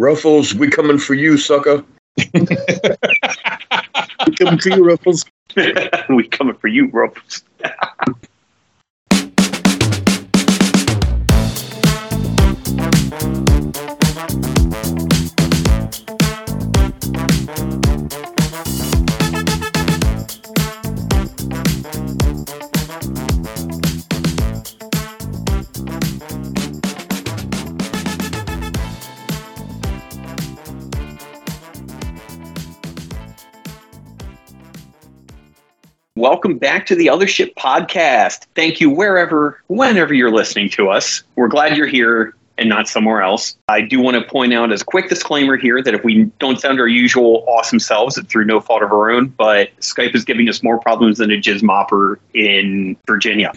Ruffles, we coming for you, sucker. We coming for you, Ruffles. we coming for you, Ruffles. Welcome back to the Othership podcast. Thank you wherever, whenever you're listening to us. We're glad you're here and not somewhere else. I do want to point out as a quick disclaimer here that if we don't sound our usual awesome selves, it's through no fault of our own, but Skype is giving us more problems than a jizz mopper in Virginia.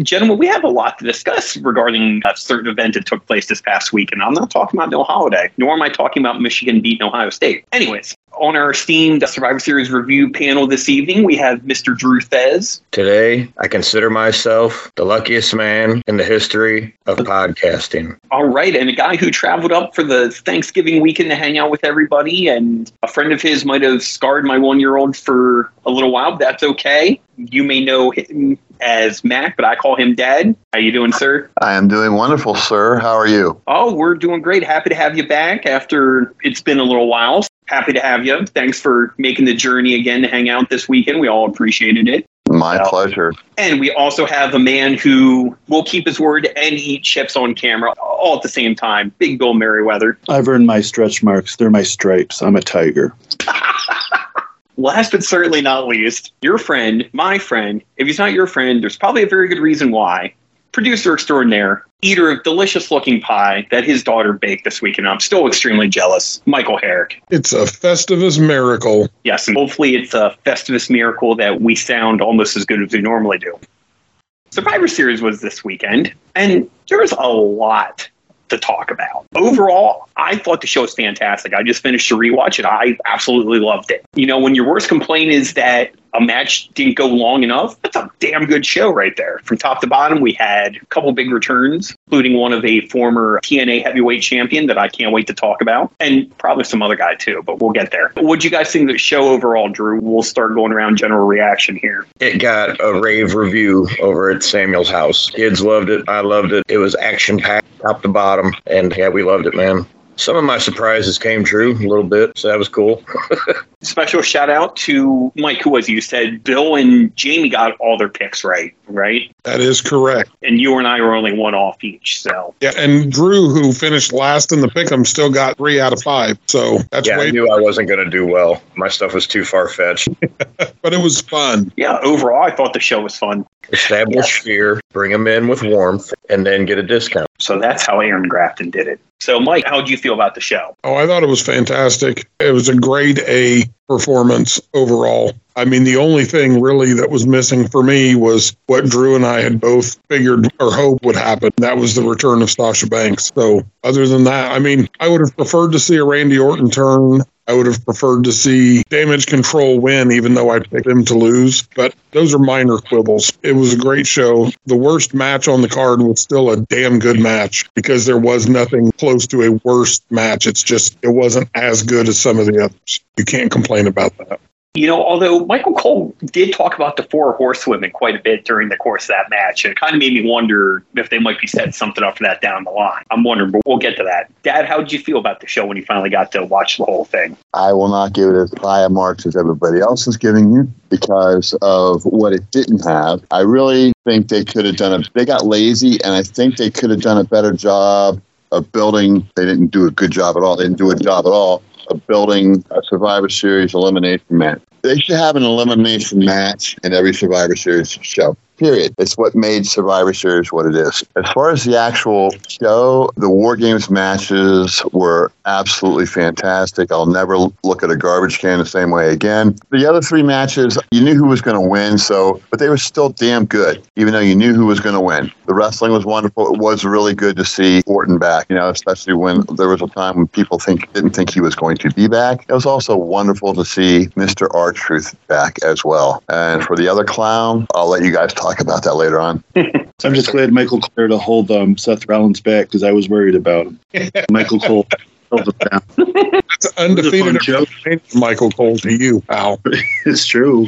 Gentlemen, we have a lot to discuss regarding a certain event that took place this past week, and I'm not talking about no holiday, nor am I talking about Michigan beating Ohio State. Anyways, on our esteemed Survivor Series review panel this evening, we have Mr. Drew Fez. Today, I consider myself the luckiest man in the history of podcasting. All right, and a guy who traveled up for the Thanksgiving weekend to hang out with everybody, and a friend of his might have scarred my one year old for a little while, but that's okay. You may know him as Mac, but I call him Dad. How you doing, sir? I am doing wonderful, sir. How are you? Oh, we're doing great. Happy to have you back after it's been a little while. Happy to have you. Thanks for making the journey again to hang out this weekend. We all appreciated it. My Well- pleasure. And we also have a man who will keep his word and eat chips on camera all at the same time. Big Bill Merriweather. I've earned my stretch marks. They're my stripes. I'm a tiger. Last but certainly not least, your friend, my friend. If he's not your friend, there's probably a very good reason why. Producer extraordinaire, eater of delicious looking pie that his daughter baked this week, and I'm still extremely jealous. Michael Herrick. It's a Festivus miracle. Yes, and hopefully it's a Festivus miracle that we sound almost as good as we normally do. Survivor Series was this weekend, and there was a lot to talk about. Overall, I thought the show was fantastic. I just finished a rewatch and I absolutely loved it. You know, when your worst complaint is that a match didn't go long enough, that's a damn good show right there. From top to bottom, we had a couple big returns, including one of a former TNA heavyweight champion that I can't wait to talk about, and probably some other guy too, but we'll get there. What'd you guys think of the show overall, Drew? We'll start going around general reaction here. It got a rave review over at Samuel's house. Kids loved it. I loved it. It was action packed, top to bottom. And yeah, we loved it, man. Some of my surprises came true a little bit, so that was cool. Special shout out to Mike, who was you said Bill and Jamie got all their picks right, right? That is correct. And you and I were only one off each. So Yeah, and Drew, who finished last in the pick'em, still got three out of five. So that's yeah, I knew I wasn't going to do well. My stuff was too far fetched. but it was fun. yeah, overall, I thought the show was fun. Establish fear, bring them in with warmth, and then get a discount. So that's how Aaron Grafton did it. So, Mike, how did you feel about the show? Oh, I thought it was fantastic. It was a grade A performance overall. I mean, the only thing really that was missing for me was what Drew and I had both figured or hoped would happen. That was the return of Sasha Banks. So, other than that, I mean, I would have preferred to see a Randy Orton turn. I would have preferred to see Damage Control win, even though I picked him to lose. But those are minor quibbles. It was a great show. The worst match on the card was still a damn good match because there was nothing close to a worst match. It's just, it wasn't as good as some of the others. You can't complain about that. You know, although Michael Cole did talk about the four horsewomen quite a bit during the course of that match, and it kind of made me wonder if they might be setting something up for that down the line. I'm wondering, but we'll get to that. Dad, how did you feel about the show when you finally got to watch the whole thing? I will not give it as high a marks as everybody else is giving you because of what it didn't have. I really think they could have done a. They got lazy, and I think they could have done a better job of building. They didn't do a good job at all. They didn't do a job at all of building a Survivor Series elimination match. They should have an elimination match in every Survivor Series show. Period. It's what made Survivor Series what it is. As far as the actual show, the War Games matches were absolutely fantastic. I'll never look at a garbage can the same way again. The other three matches, you knew who was going to win, so but they were still damn good, even though you knew who was going to win. The wrestling was wonderful. It was really good to see Orton back, you know, especially when there was a time when people think didn't think he was going to be back. It was also wonderful to see Mr. R Truth back as well. And for the other clown, I'll let you guys talk about that later on. I'm just glad Michael Cole to hold um, Seth Rollins back because I was worried about him. Michael Cole. Hold it down. That's undefeated It was a fun Michael Cole to you, pal. It's true.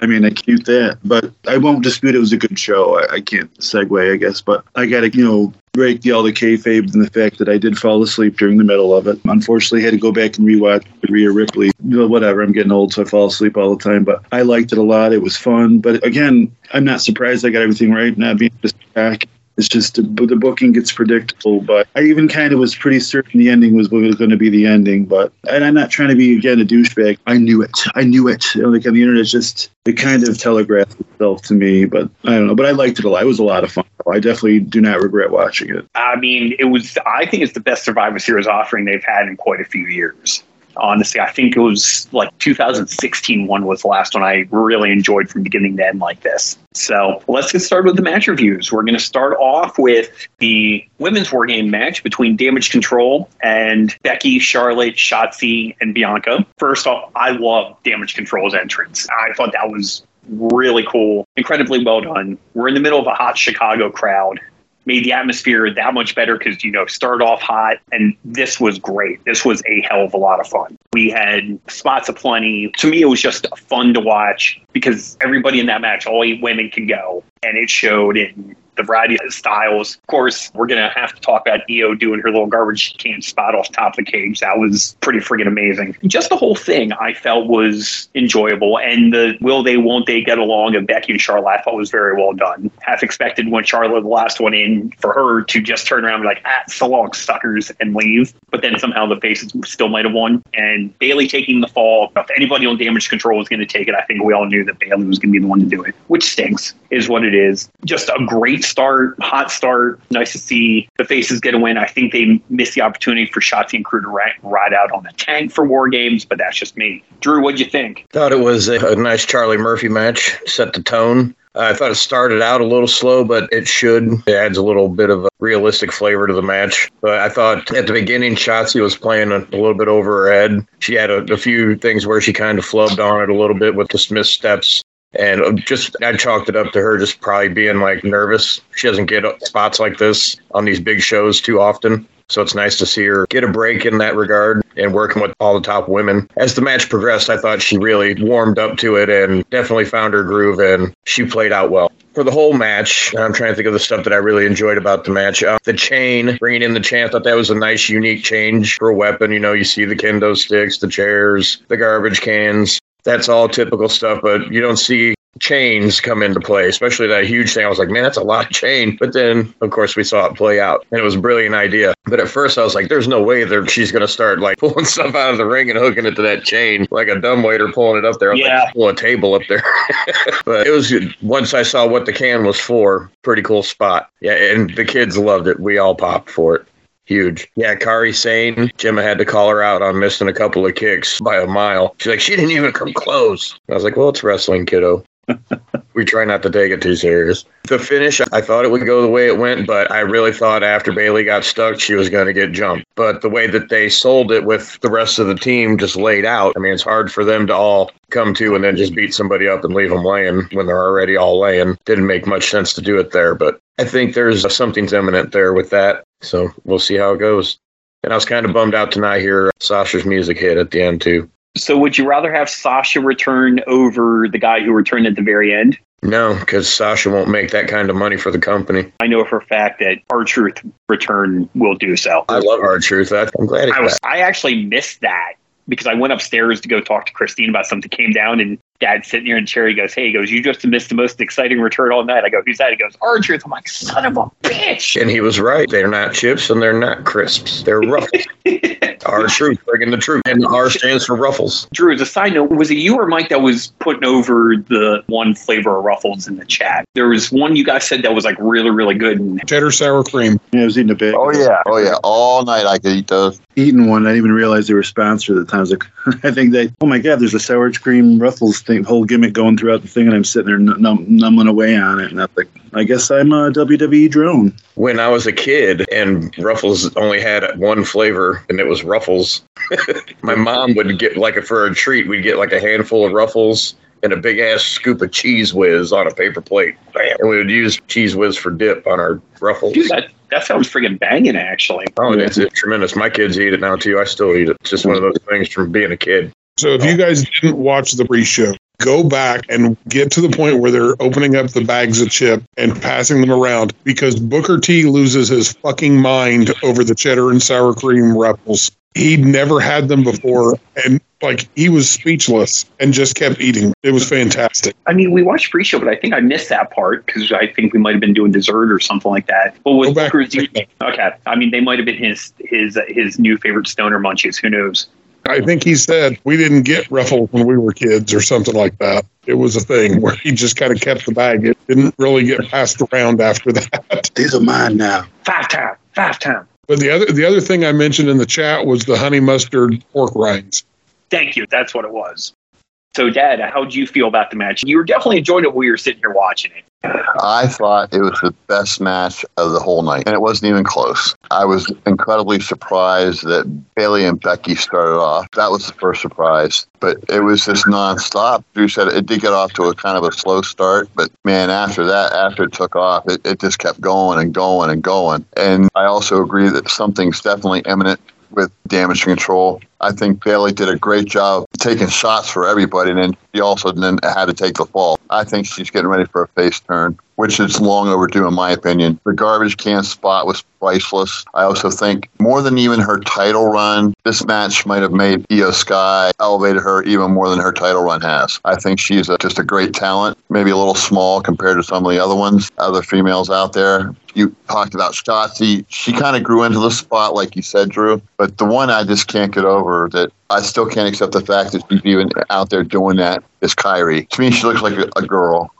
I mean, I cute that, but I won't dispute it was a good show. I, I can't segue, I guess, but I got to, you know, break the all the kayfabe and the fact that I did fall asleep during the middle of it. Unfortunately, I had to go back and rewatch Rhea Ripley. You know, whatever, I'm getting old, so I fall asleep all the time. But I liked it a lot. It was fun. But again, I'm not surprised I got everything right. Not being just back. It's just the, the booking gets predictable, but I even kind of was pretty certain the ending was going to be the ending. But and I'm not trying to be again a douchebag. I knew it. I knew it. Like on the internet, just it kind of telegraphed itself to me. But I don't know. But I liked it a lot. It was a lot of fun. I definitely do not regret watching it. I mean, it was. I think it's the best Survivor Series offering they've had in quite a few years. Honestly, I think it was like 2016 one was the last one I really enjoyed from beginning to end like this. So let's get started with the match reviews. We're going to start off with the women's war game match between Damage Control and Becky, Charlotte, Shotzi, and Bianca. First off, I love Damage Control's entrance. I thought that was really cool, incredibly well done. We're in the middle of a hot Chicago crowd made the atmosphere that much better because you know start off hot and this was great. This was a hell of a lot of fun. We had spots aplenty. To me it was just fun to watch because everybody in that match all eight women can go. And it showed in the variety of styles. Of course, we're going to have to talk about Io doing her little garbage can spot off top of the cage. That was pretty friggin' amazing. Just the whole thing I felt was enjoyable. And the will they, won't they get along of Becky and Charlotte, I thought was very well done. Half expected when Charlotte, the last one in, for her to just turn around and be like, ah, so long, suckers, and leave. But then somehow the faces still might have won. And Bayley taking the fall, if anybody on damage control was going to take it, I think we all knew that Bayley was going to be the one to do it, which stinks, is what it is. Just a great start, hot start. Nice to see the faces get a win. I think they missed the opportunity for Shotzi and crew to ri- ride out on the tank for War Games, but that's just me. Drew, what'd you think? Thought it was a, a nice Charlie Murphy match, set the tone. I thought it started out a little slow, but it should. It adds a little bit of a realistic flavor to the match. But I thought at the beginning, Shotzi was playing a, little bit over her head. She had a, a few things where she kind of flubbed on it a little bit with the missteps. And just, I chalked it up to her just probably being like nervous. She doesn't get spots like this on these big shows too often. So it's nice to see her get a break in that regard and working with all the top women. As the match progressed, I thought she really warmed up to it and definitely found her groove and she played out well. For the whole match, I'm trying to think of the stuff that I really enjoyed about the match. Uh, the chain, bringing in the chain, I thought that was a nice, unique change for a weapon. You know, you see the kendo sticks, the chairs, the garbage cans. That's all typical stuff, but you don't see chains come into play, especially that huge thing. I was like, man, that's a lot of chain. But then, of course, we saw it play out, and it was a brilliant idea. But at first, I was like, there's no way that she's going to start like pulling stuff out of the ring and hooking it to that chain like a dumb waiter pulling it up there. Yeah. like, pull a table up there. but it was. Once I saw what the can was for, pretty cool spot. Yeah, and the kids loved it. We all popped for it. Huge. Yeah, Kairi Sane. Gemma had to call her out on missing a couple of kicks by a mile. She's like, she didn't even come close. I was like, well, it's wrestling, kiddo. we try not to take it too serious. The finish, I thought it would go the way it went, but I really thought after Bayley got stuck, she was going to get jumped. But the way that they sold it with the rest of the team just laid out, I mean, it's hard for them to all come to and then just beat somebody up and leave them laying when they're already all laying. Didn't make much sense to do it there, but I think there's something's imminent there with that. So we'll see how it goes. And I was kind of bummed out to not hear Sasha's music hit at the end, too. So, would you rather have Sasha return over the guy who returned at the very end? No, because Sasha won't make that kind of money for the company. I know for a fact that R-Truth return will do so. I love R-Truth. I'm glad I was back. I actually missed that because I went upstairs to go talk to Christine about something. Came down and Dad's sitting here in the chair. He goes, "Hey," he goes, "You just missed the most exciting return all night." I go, "Who's that?" He goes, "R-Truth." I'm like, "Son of a bitch!" And he was right. They're not chips and they're not crisps. They're ruffles. R-Truth, bringing the truth. And R stands for ruffles. Drew, as a side note, was it you or Mike that was putting over the one flavor of Ruffles in the chat? There was one you guys said that was like really, really good. And Cheddar sour cream. Yeah, I was eating a bit. Oh yeah, oh yeah, all night I could eat those. Eating one. I didn't even realize they were sponsored at the time. I was like, I think they. Oh my God, there's a sour cream Ruffles thing, whole gimmick going throughout the thing, and I'm sitting there num- num- numbing away on it, and I'm like, I guess I'm a WWE drone. When I was a kid and Ruffles only had one flavor and it was Ruffles, my mom would get like for a treat, we'd get like a handful of Ruffles and a big ass scoop of Cheez Whiz on a paper plate. Bam. And we would use Cheez Whiz for dip on our Ruffles. dude, that That sounds friggin' banging, actually. Oh, it's, it's tremendous. My kids eat it now too. I still eat it. It's just one of those things from being a kid. So if you guys didn't watch the pre-show, go back and get to the point where they're opening up the bags of chip and passing them around because Booker T loses his fucking mind over the cheddar and sour cream ruffles. He'd never had them before and like he was speechless and just kept eating. It was fantastic. I mean, we watched pre-show, but I think I missed that part because I think we might have been doing dessert or something like that. But with Go back. Okay. I mean, they might have been his his his new favorite stoner munchies. Who knows? I think he said we didn't get ruffles when we were kids or something like that. It was a thing where he just kind of kept the bag. It didn't really get passed around after that. These are mine now. Five time, five time. But the other the other thing I mentioned in the chat was the honey mustard pork rinds. Thank you. That's what it was. So, Dad, how did you feel about the match? You were definitely enjoying it while you were sitting here watching it. I thought it was the best match of the whole night, and it wasn't even close. I was incredibly surprised that Bayley and Becky started off. That was the first surprise, but it was just nonstop. Drew said it did get off to a kind of a slow start, but man, after that, after it took off, it, it just kept going and going and going. And I also agree that something's definitely imminent with damage control. I think Bayley did a great job taking shots for everybody, and then she also then had to take the fall. I think she's getting ready for a face turn, which is long overdue in my opinion. The garbage can spot was priceless. I also think more than even her title run, this match might have made Io Sky elevated her even more than her title run has. I think she's a, just a great talent, maybe a little small compared to some of the other ones, other females out there. You talked about Shotzi. She kind of grew into the spot, like you said, Drew. But the one I just can't get over that I still can't accept the fact that she's even out there doing that is Kairi. To me, she looks like a, a girl.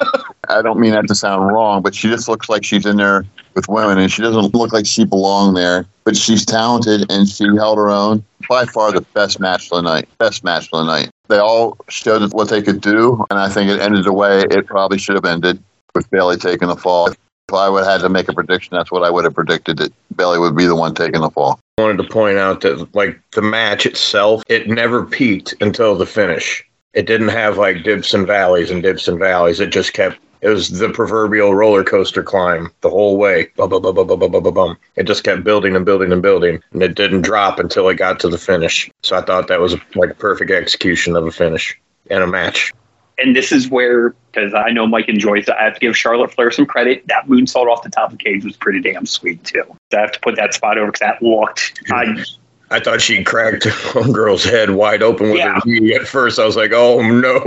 I don't mean that to sound wrong, but she just looks like she's in there with women, and she doesn't look like she belonged there. But she's talented, and she held her own. By far, the best match of the night. Best match of the night. They all showed what they could do, and I think it ended the way it probably should have ended with Bayley taking the fall. If I would have had to make a prediction, that's what I would have predicted that Bayley would be the one taking the fall. I wanted to point out that like the match itself, it never peaked until the finish. It didn't have like dips and valleys and dips and valleys. It just kept it was the proverbial roller coaster climb the whole way. Bum, bum, bum, bum, bum, bum, bum, bum. It just kept building and building and building, and it didn't drop until it got to the finish. So I thought that was like a perfect execution of a finish and a match. And this is where, because I know Mike enjoys it, I have to give Charlotte Flair some credit. That moonsault off the top of the cage was pretty damn sweet, too. So I have to put that spot over because that looked. I, I thought she cracked homegirl's head wide open with Yeah. her knee. At first, I was like, "Oh no!"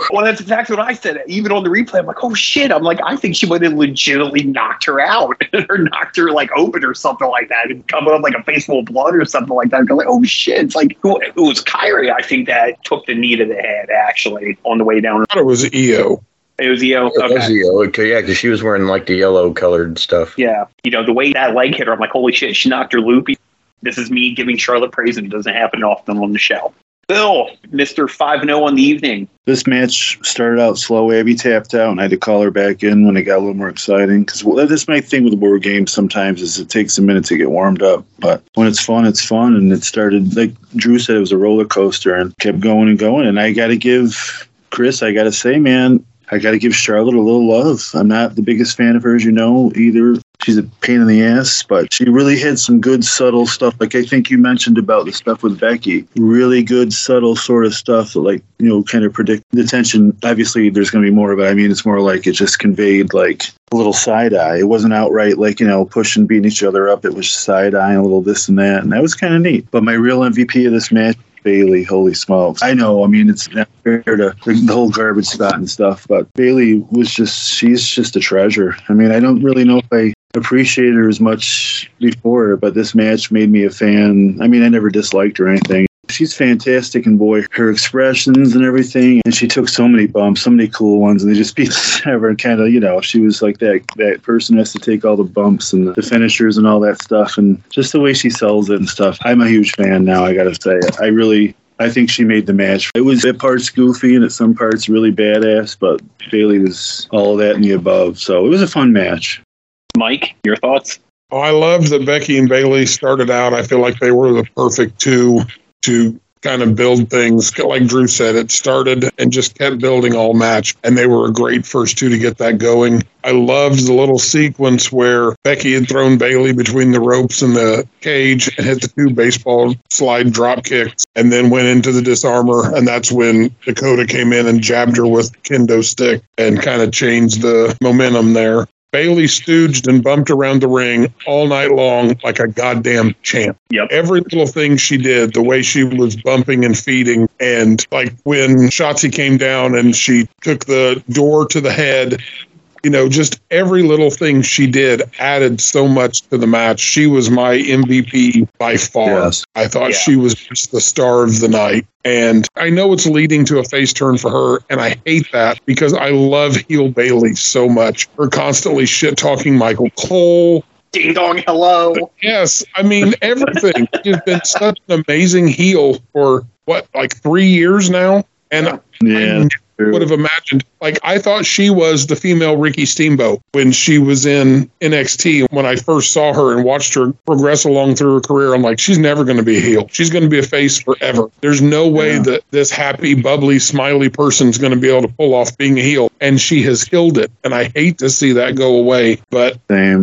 well, that's exactly what I said. Even on the replay, I'm like, oh shit. I'm like, I think she might have legitimately knocked her out or knocked her like open or something like that and coming up like a face full of blood or something like that. I'm like, oh shit. It's like, who, it was Kairi, I think, that took the knee to the head actually on the way down. I thought it was Io. It was Io. It was Okay. Io. Okay, yeah, because she was wearing like the yellow colored stuff. Yeah. You know, the way that leg hit her, I'm like, holy shit, she knocked her loopy. This is me giving Charlotte praise, and it doesn't happen often on the show. Bill, Mr. 5 0 on the evening. This match started out slow. Abby tapped out, and I had to call her back in when it got a little more exciting. Because well, that's my thing with war games. Sometimes is it takes a minute to get warmed up, but when it's fun, it's fun. And it started like Drew said, it was a roller coaster and kept going and going. And I got to give Chris, I got to say, man, I got to give Charlotte a little love. I'm not the biggest fan of hers, you know, either. She's a pain in the ass, but she really had some good, subtle stuff. Like I think you mentioned about the stuff with Becky. Really good, subtle sort of stuff that, like, you know, kind of predict the tension. Obviously, there's going to be more of it. I mean, it's more like it just conveyed, like, a little side eye. It wasn't outright, like, you know, pushing, beating each other up. It was side eye, and a little this and that. And that was kind of neat. But my real MVP of this match Bayley, holy smokes. I know, I mean, it's not fair to the whole garbage spot and stuff, but Bayley was just, she's just a treasure. I mean, I don't really know if I appreciated her as much before, but this match made me a fan. I mean, I never disliked her or anything. She's fantastic, and boy, her expressions and everything. And she took so many bumps, so many cool ones, and they just beat the ever. And kind of, you know, she was like that that person who has to take all the bumps and the finishers and all that stuff, and just the way she sells it and stuff. I'm a huge fan now. I got to say, I really. I think she made the match. It was at parts goofy and at some parts really badass, but Bayley was all of that and the above. So it was a fun match. Mike, your thoughts? Oh, I love that Becky and Bayley started out. I feel like they were the perfect two to kind of build things. Like Drew said, it started and just kept building all match, and they were a great first two to get that going. I loved the little sequence where Becky had thrown Bayley between the ropes and the cage and hit the two baseball slide drop kicks and then went into the Dis-arm-her. And that's when Dakota came in and jabbed her with kendo stick and kind of changed the momentum there. Bayley stooged and bumped around the ring all night long like a goddamn champ. Yep. Every little thing she did, the way she was bumping and feeding, and like when Shotzi came down and she took the door to the head you know, just every little thing she did added so much to the match. She was my MVP by far. Yes. I thought Yeah. she was just the star of the night. And I know it's leading to a face turn for her, and I hate that because I love heel Bayley so much. Her constantly shit talking Michael Cole. Ding dong, hello. Yes, I mean everything. She's been such an amazing heel for what, like three years now, and Yeah. would have imagined. Like I thought she was the female Ricky Steamboat when she was in NXT. When I first saw her and watched her progress along through her career, I'm like, she's never going to be a heel. She's going to be a face forever. There's no way Yeah. that this happy, bubbly, smiley person's going to be able to pull off being a heel. And she has killed it. And I hate to see that go away, but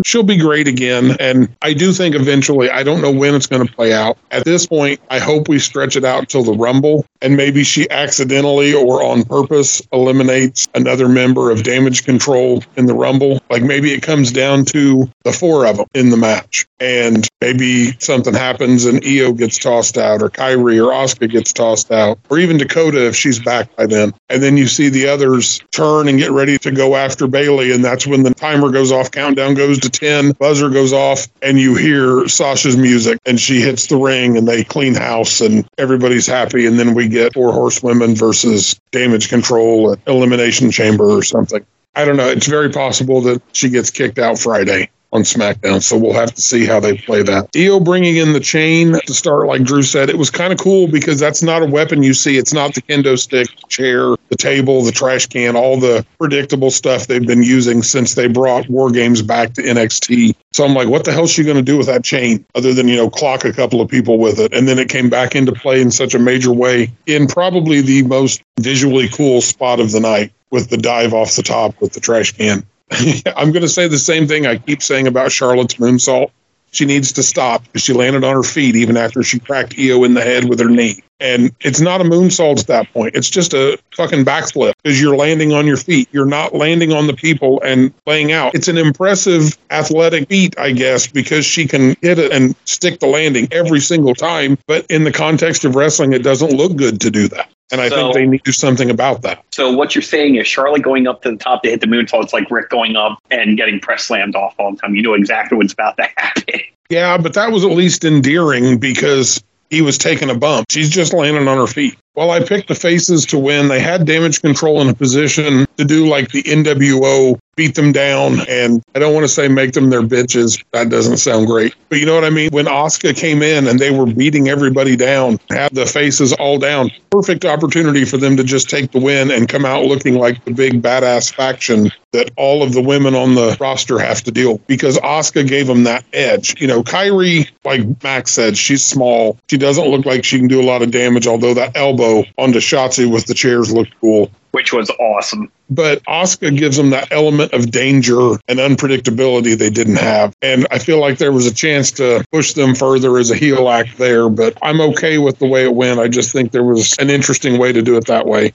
she'll be great again. And I do think eventually, I don't know when it's going to play out. At this point, I hope we stretch it out till the Rumble and maybe she accidentally or on purpose eliminates another member of damage control in the Rumble. Like maybe it comes down to the four of them in the match. And maybe something happens and Io gets tossed out, or Kairi or Asuka gets tossed out, or even Dakota if she's back by then. And then you see the others turn and get ready to go after Bayley. And that's when the timer goes off, countdown goes to 10, buzzer goes off, and you hear Sasha's music and she hits the ring and they clean house and everybody's happy. And then we get four horsewomen versus damage control, at elimination chamber or something. I don't know. It's very possible that she gets kicked out Friday on SmackDown. So we'll have to see how they play that. Io bringing in the chain to start, like Drew said, it was kind of cool because that's not a weapon you see. It's not the kendo stick, chair, the table, the trash can, all the predictable stuff they've been using since they brought War Games back to NXT. So I'm like, what the hell hell's she going to do with that chain other than, you know, clock a couple of people with it? And then it came back into play in such a major way in probably the most visually cool spot of the night with the dive off the top with the trash can. I'm going to say the same thing I keep saying about Charlotte's moonsault. She needs to stop because she landed on her feet even after she cracked Io in the head with her knee. And it's not a moonsault at that point. It's just a fucking backflip because you're landing on your feet. You're not landing on the people and laying out. It's an impressive athletic feat, I guess, because she can hit it and stick the landing every single time. But in the context of wrestling, it doesn't look good to do that. And I So- think they need to do something about that. So what you're saying is Charlotte going up to the top to hit the moonsault. It's like Rick going up and getting press slammed off all the time. You know exactly what's about to happen. Yeah, but that was at least endearing because he was taking a bump. She's just landing on her feet. Well, I picked the faces to win. They had damage control in a position to do like the NWO, beat them down. And I don't want to say make them their bitches. That doesn't sound great. But you know what I mean? When Asuka came in and they were beating everybody down, had the faces all down, perfect opportunity for them to just take the win and come out looking like the big badass faction that all of the women on the roster have to deal because Asuka gave them that edge. You know, Kairi, like Max said, she's small. She doesn't look like she can do a lot of damage, although that elbow onto Shotzi with the chairs looked cool. which was awesome. But Asuka gives them that element of danger and unpredictability they didn't have. And I feel like there was a chance to push them further as a heel act there, but I'm okay with the way it went. I just think there was an interesting way to do it that way.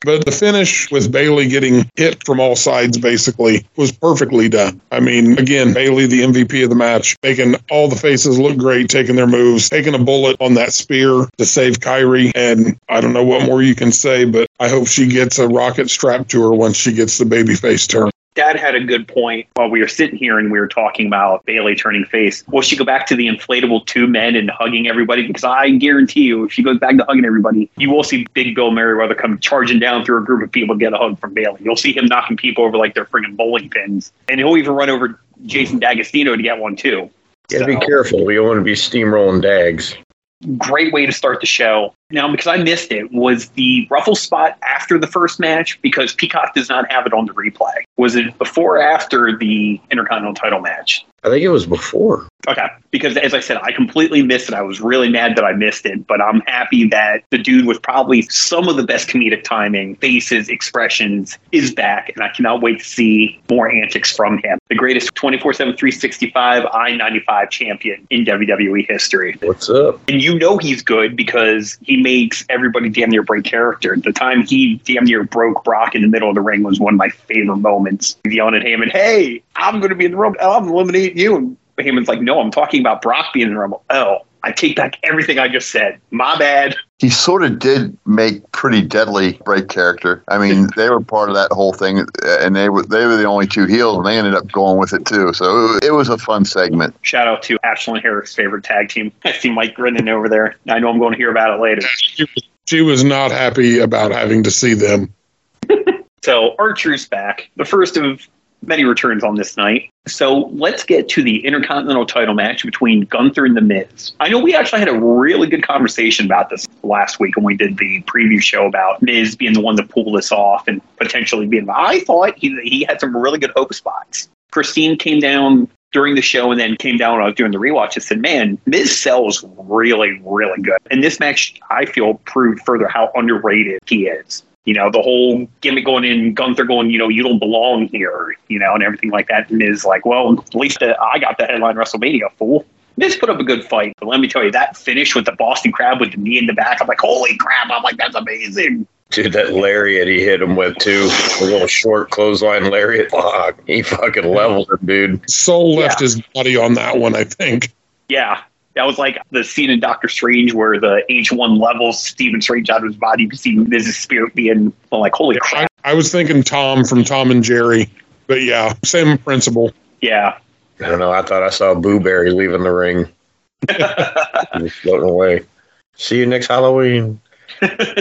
But the finish with Bayley getting hit from all sides basically was perfectly done. I mean, again, Bayley, the MVP of the match, making all the faces look great, taking their moves, taking a bullet on that spear to save Kairi. And I don't know what more you can say, but I hope she gets a rocket strapped to her once she gets the babyface turn. Dad had a good point while we were sitting here and we were talking about Bayley turning face. Will she go back to the inflatable two men and hugging everybody? Because I guarantee you, if she goes back to hugging everybody, you will see Big Bill Merriweather come charging down through a group of people to get a hug from Bayley. You'll see him knocking people over like they're friggin' bowling pins, and he'll even run over Jason D'Agostino to get one too. Gotta be careful. We don't want to be steamrolling dags. great way to start the show. Now, because I missed it, was the ruffle spot after the first match? Because Peacock does not have it on the replay. Was it before or after the Intercontinental title match? I think it was before. Okay. Because as I said, I completely missed it. I was really mad that I missed it, but I'm happy that the dude with probably some of the best comedic timing, faces, expressions is back, and I cannot wait to see more antics from him. The greatest 24 7, 365 I 95 champion in WWE history. What's up? And you know he's good because he makes everybody damn near break character. The time he damn near broke Brock in the middle of the ring was one of my favorite moments. Yelling at Heyman, hey, I'm going to be in the room. I'm eliminating you. And Heyman's like, no, I'm talking about Brock being in the Rumble. Oh, I take back everything I just said. My bad. He sort of did make Pretty Deadly break character. I mean, they were part of that whole thing, uh, and they were they were the only two heels, and they ended up going with it too. So it was a fun segment. Shout out to Ashlyn Harris' favorite tag team. I see Mike grinning over there. I know I'm going to hear about it later. She was not happy about having to see them. So Archer's back, the first of many returns on this night. So let's get to the Intercontinental title match between Gunther and The Miz. I know we actually had a really good conversation about this last week when we did the preview show about Miz being the one to pull this off and potentially being. I thought he, he had some really good hope spots. Christine came down during the show and then came down when I was doing the rewatch and said, Man, Miz sells really, really good. And this match, I feel, proved further how underrated he is. You know, the whole gimmick going in, Gunther going, you know, you don't belong here, you know, and everything like that. And Miz like, well, at least uh, I got the headline WrestleMania, fool. Miz put up a good fight, but let me tell you, that finish with the Boston Crab with the knee in the back, I'm like, holy crap! I'm like, that's amazing. Dude, that lariat he hit him with too, a little short clothesline lariat. Fuck, he fucking leveled him, dude. Soul left Yeah. his body on that one, I think. Yeah, that was like the scene in Doctor Strange where the H1 levels Stephen Strange out of his body. You can see Miz's spirit being I'm like, holy crap. I was thinking Tom from Tom and Jerry, but yeah, same principle. Yeah. I don't know. I thought I saw Boo Berry leaving the ring. he floating away. See you next Halloween.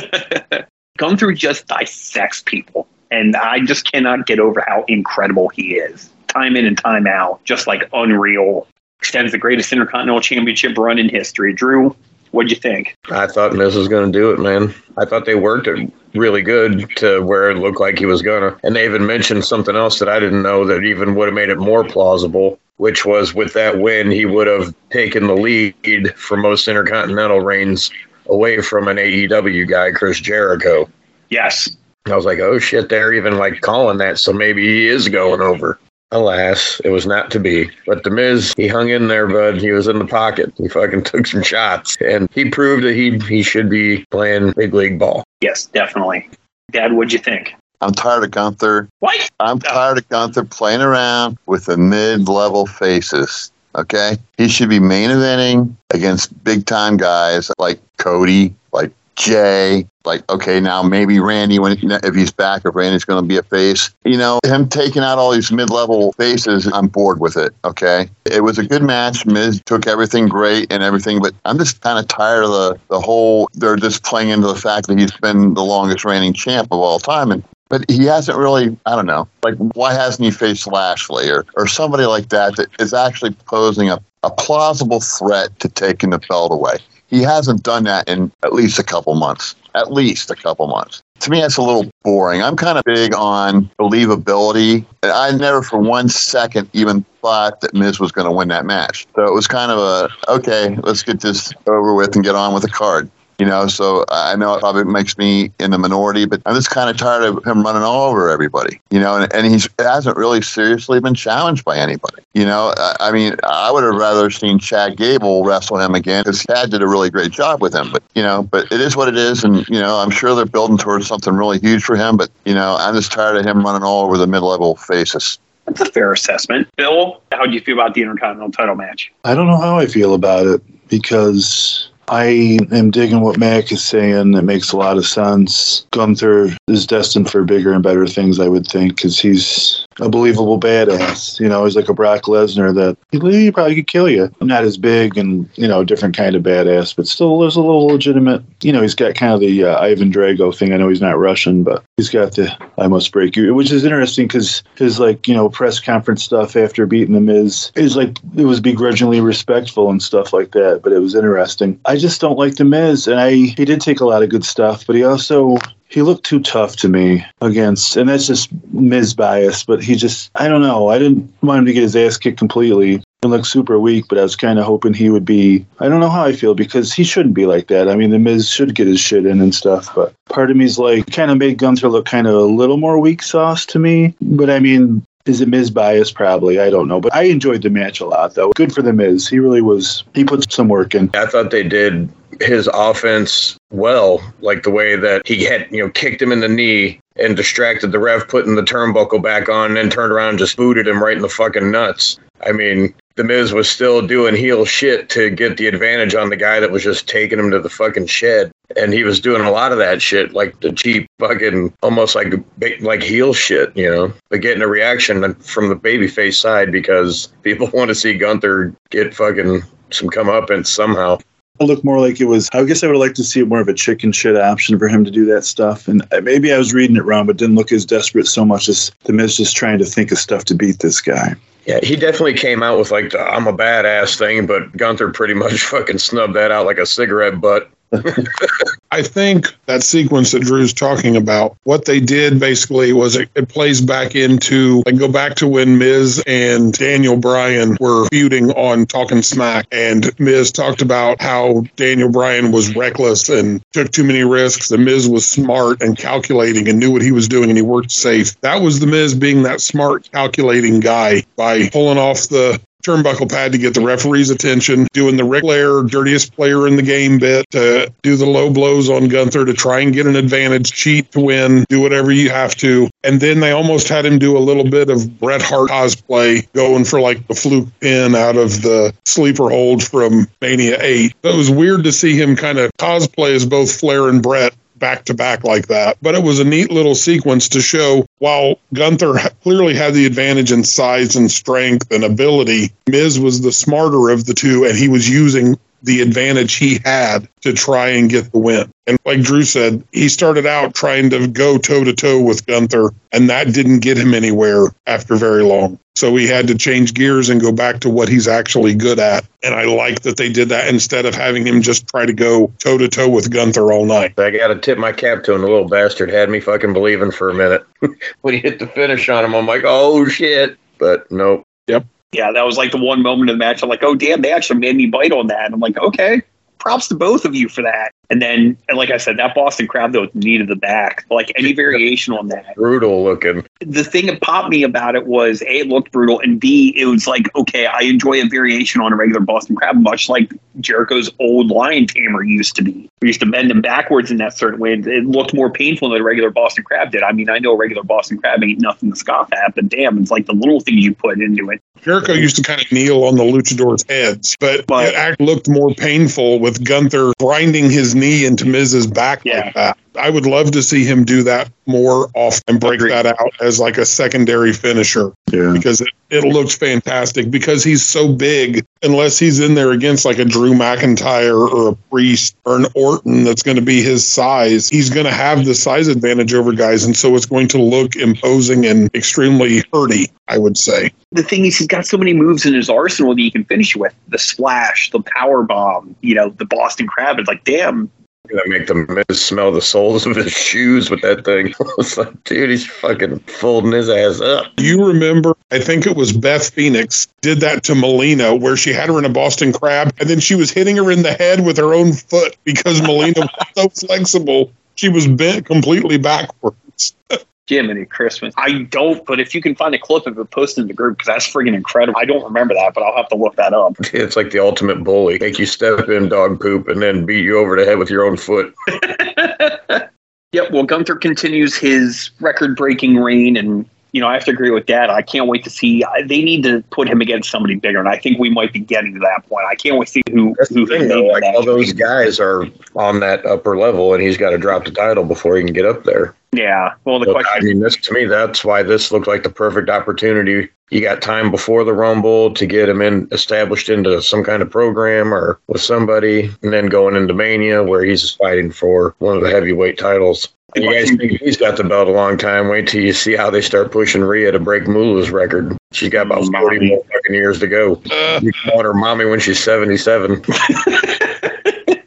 Gunther just dissects people. And I just cannot get over how incredible he is. Time in and time out, just like unreal. Extends the greatest Intercontinental Championship run in history. Drew, what'd you think? I thought Miz was going to do it, man. I thought they worked it really good to where it looked like he was going to. And they even mentioned something else that I didn't know that even would have made it more plausible, which was with that win, he would have taken the lead for most Intercontinental reigns away from an AEW guy, Chris Jericho. Yes. I was like, oh shit, they're even like calling that, so maybe he is going over. Alas, it was not to be. But The Miz, he hung in there, bud. He was in the pocket. He fucking took some shots. And he proved that he he should be playing big league ball. Yes, definitely. Dad, what'd you think? I'm tired of Gunther. What? I'm tired of Gunther playing around with the mid-level faces. Okay, he should be main eventing against big-time guys like Cody, like Jay, like okay, now maybe Randy when if he's back, if Randy's going to be a face. You know, him taking out all these mid-level faces, I'm bored with it. Okay, it was a good match. Miz took everything great and everything, but I'm just kind of tired of the the whole. They're just playing into the fact that he's been the longest reigning champ of all time, and but he hasn't really, I don't know, like why hasn't he faced Lashley or, or somebody like that that is actually posing a, a plausible threat to taking the belt away? He hasn't done that in at least a couple months. At least a couple months. To me, that's a little boring. I'm kind of big on believability. And I never for one second even thought that Miz was going to win that match. So it was kind of a, okay, let's get this over with and get on with the card. You know, so I know it probably makes me in the minority, but I'm just kind of tired of him running all over everybody. You know, and, and he hasn't really seriously been challenged by anybody. You know, I, I mean, I would have rather seen Chad Gable wrestle him again because Chad did a really great job with him. But you know, but it is what it is, and you know, I'm sure they're building towards something really huge for him. But you know, I'm just tired of him running all over the mid-level faces. That's a fair assessment. Bill, how do you feel about the Intercontinental title match? I don't know how I feel about it because I am digging what Mac is saying. It makes a lot of sense. Gunther is destined for bigger and better things, I would think, because he's a believable badass. You know, he's like a Brock Lesnar that he, probably could kill you. Not as big and, you know, a different kind of badass, but still there's a little legitimate. You know, he's got kind of the uh, Ivan Drago thing. I know he's not Russian, but he's got the I must break you, which is interesting because his, like, you know, press conference stuff after beating The Miz is like, it was begrudgingly respectful and stuff like that, but it was interesting. I I just don't like the Miz, and I he did take a lot of good stuff, but he also he looked too tough to me against, and that's just Miz bias. But he just, I don't know. I didn't want him to get his ass kicked completely and look super weak, but I was kind of hoping he would be. I don't know how I feel because he shouldn't be like that. I mean, the Miz should get his shit in and stuff, but part of me's like kind of made Gunther look kind of a little more weak sauce to me. But I mean, is it Miz bias? Probably. I don't know. But I enjoyed the match a lot, though. Good for the Miz. He really was. He put some work in. I thought they did his offense well, like the way that he had, you know, kicked him in the knee and distracted the ref, putting the turnbuckle back on, and then turned around and just booted him right in the fucking nuts. I mean, the Miz was still doing heel shit to get the advantage on the guy that was just taking him to the fucking shed. And he was doing a lot of that shit, like the cheap fucking, almost like like heel shit, you know. But getting a reaction from the babyface side because people want to see Gunther get fucking some comeuppance somehow look more like it was. I guess I would like to see more of a chicken shit option for him to do that stuff. And maybe I was reading it wrong, but didn't look as desperate so much as the Miz just trying to think of stuff to beat this guy. Yeah, he definitely came out with like the I'm a badass thing, but Gunther pretty much fucking snubbed that out like a cigarette butt. I think that sequence that Drew's talking about, what they did basically was it, it, plays back into like go back to when Miz and Daniel Bryan were feuding on Talking Smack, and Miz talked about how Daniel Bryan was reckless and took too many risks. And Miz was smart and calculating and knew what he was doing, and he worked safe. That was the Miz being that smart, calculating guy by pulling off the turnbuckle pad to get the referee's attention, doing the Ric Flair dirtiest player in the game bit to do the low blows on Gunther to try and get an advantage, cheat to win, do whatever you have to. And then they almost had him do a little bit of Bret Hart cosplay, going for like the fluke pin out of the sleeper hold from Mania 8. So it was weird to see him kind of cosplay as both Flair and Bret back to back like that. But it was a neat little sequence to show while Gunther clearly had the advantage in size and strength and ability, Miz was the smarter of the two and he was using the advantage he had to try and get the win. And like Drew said, he started out trying to go toe to toe with Gunther, and that didn't get him anywhere after very long. So we had to change gears and go back to what he's actually good at. And I like that they did that instead of having him just try to go toe to toe with Gunther all night. I got to tip my cap to him. The little bastard had me fucking believing for a minute. when he hit the finish on him, I'm like, oh shit. But nope. Yep. Yeah, that was like the one moment of the match. I'm like, oh damn, they actually made me bite on that. I'm like, okay, props to both of you for that. And then, and like I said, that Boston crab though needed the back. Like any variation on that, brutal looking. The thing that popped me about it was a it looked brutal, and b it was like okay, I enjoy a variation on a regular Boston crab, much like Jericho's old lion tamer used to be. We used to bend him backwards in that certain way. It looked more painful than a regular Boston crab did. I mean, I know a regular Boston crab ain't nothing to scoff at, but damn, it's like the little things you put into it. Jericho used to kind of kneel on the luchadors' heads, but, but it looked more painful with Gunther grinding his knee into Miz's back yeah. like that. I would love to see him do that more often and break that out as like a secondary finisher. Yeah. Because it, it looks fantastic because he's so big. Unless he's in there against like a Drew McIntyre or a Priest or an Orton that's going to be his size, he's going to have the size advantage over guys. And so it's going to look imposing and extremely hurty, I would say. The thing is, he's got so many moves in his arsenal that he can finish with the splash, the power bomb, you know, the Boston Crab. It's like, damn, gonna make the Miz smell the soles of his shoes with that thing. it's like, dude, he's fucking folding his ass up. You remember? I think it was Beth Phoenix did that to Melina, where she had her in a Boston crab, and then she was hitting her in the head with her own foot because Melina was so flexible. She was bent completely backwards. Jiminy Christmas. I don't, but if you can find a clip of it posted in the group, because that's friggin' incredible. I don't remember that, but I'll have to look that up. It's like the ultimate bully. Make you step in dog poop and then beat you over the head with your own foot. yep. Well, Gunther continues his record breaking reign and you know, I have to agree with Dad. I can't wait to see. They need to put him against somebody bigger, and I think we might be getting to that point. I can't wait to see who. That's who the thing, though, like all those guys are on that upper level, and he's got to drop the title before he can get up there. Yeah. Well, the so, question. I mean, this to me, that's why this looked like the perfect opportunity. You got time before the Rumble to get him in established into some kind of program or with somebody, and then going into Mania where he's fighting for one of the heavyweight titles. And you guys think he's got the belt a long time. Wait till you see how they start pushing Rhea to break Moolah's record. She's got about 40 more fucking years to go. Uh, you call her mommy when she's 77.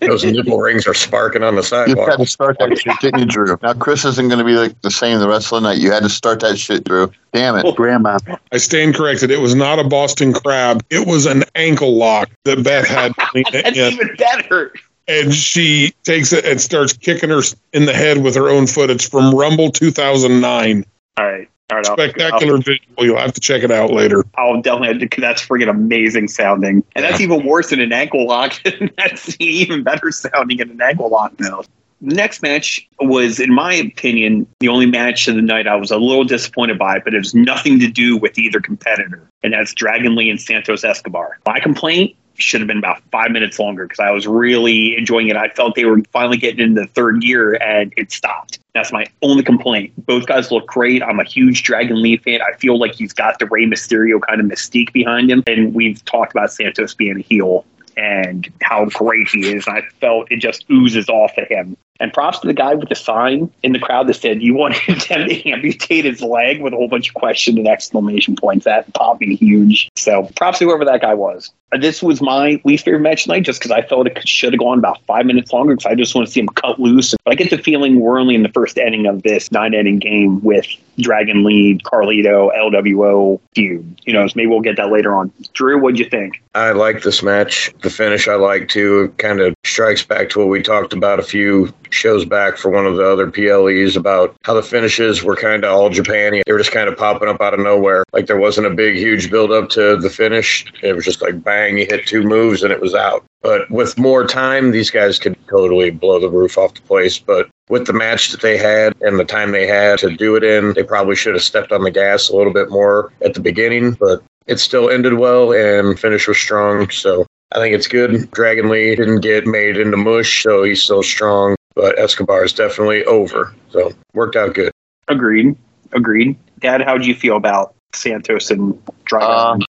Those nipple rings are sparking on the sidewalk. You had to start that shit, didn't you, Drew? Now Chris isn't going to be like the same the rest of the night. You had to start that shit, Drew. Damn it. Grandma. I stand corrected. It was not a Boston crab. It was an ankle lock that Beth had to lean That's in. even better. And she takes it and starts kicking her in the head with her own foot. It's from Rumble 2009. All right. All right. I'll- Spectacular visual. You'll have to check it out later. I'll definitely that's freaking amazing sounding, and that's even worse than an ankle lock. that's even better sounding than an ankle lock now. The next match was, in my opinion, the only match of the night I was a little disappointed by, but it was nothing to do with either competitor, and that's Dragon Lee and Santos Escobar. My complaint should have been about five minutes longer because I was really enjoying it. I felt they were finally getting into the third gear and it stopped. That's my only complaint. Both guys look great. I'm a huge Dragon Lee fan. I feel like he's got the Rey Mysterio kind of mystique behind him. And we've talked about Santos being a heel and how great he is. I felt it just oozes off of him. And props to the guy with the sign in the crowd that said, You wanted him to amputate his leg with a whole bunch of question and exclamation points. That popped me huge. So props to whoever that guy was. This was my least favorite match tonight just because I felt it should have gone about five minutes longer because I just want to see him cut loose. But I get the feeling we're only in the first inning of this nine inning game with Dragon Lee, Carlito, LWO feud. You know, so maybe we'll get that later on. Drew, what'd you think? I like this match. The finish I like too. It kind of strikes back to what we talked about a few shows back for one of the other PLEs about how the finishes were kind of all Japan. They were just kind of popping up out of nowhere. Like there wasn't a big, huge build up to the finish. It was just like bang, you hit two moves and it was out. But with more time, these guys could totally blow the roof off the place. But with the match that they had and the time they had to do it in, they probably should have stepped on the gas a little bit more at the beginning. But it still ended well and finish was strong. So I think it's good. Dragon Lee didn't get made into mush, so he's still strong. But Escobar is definitely over. So worked out good. Agreed. Agreed. Dad, how'd you feel about Santos and Dragon? Um,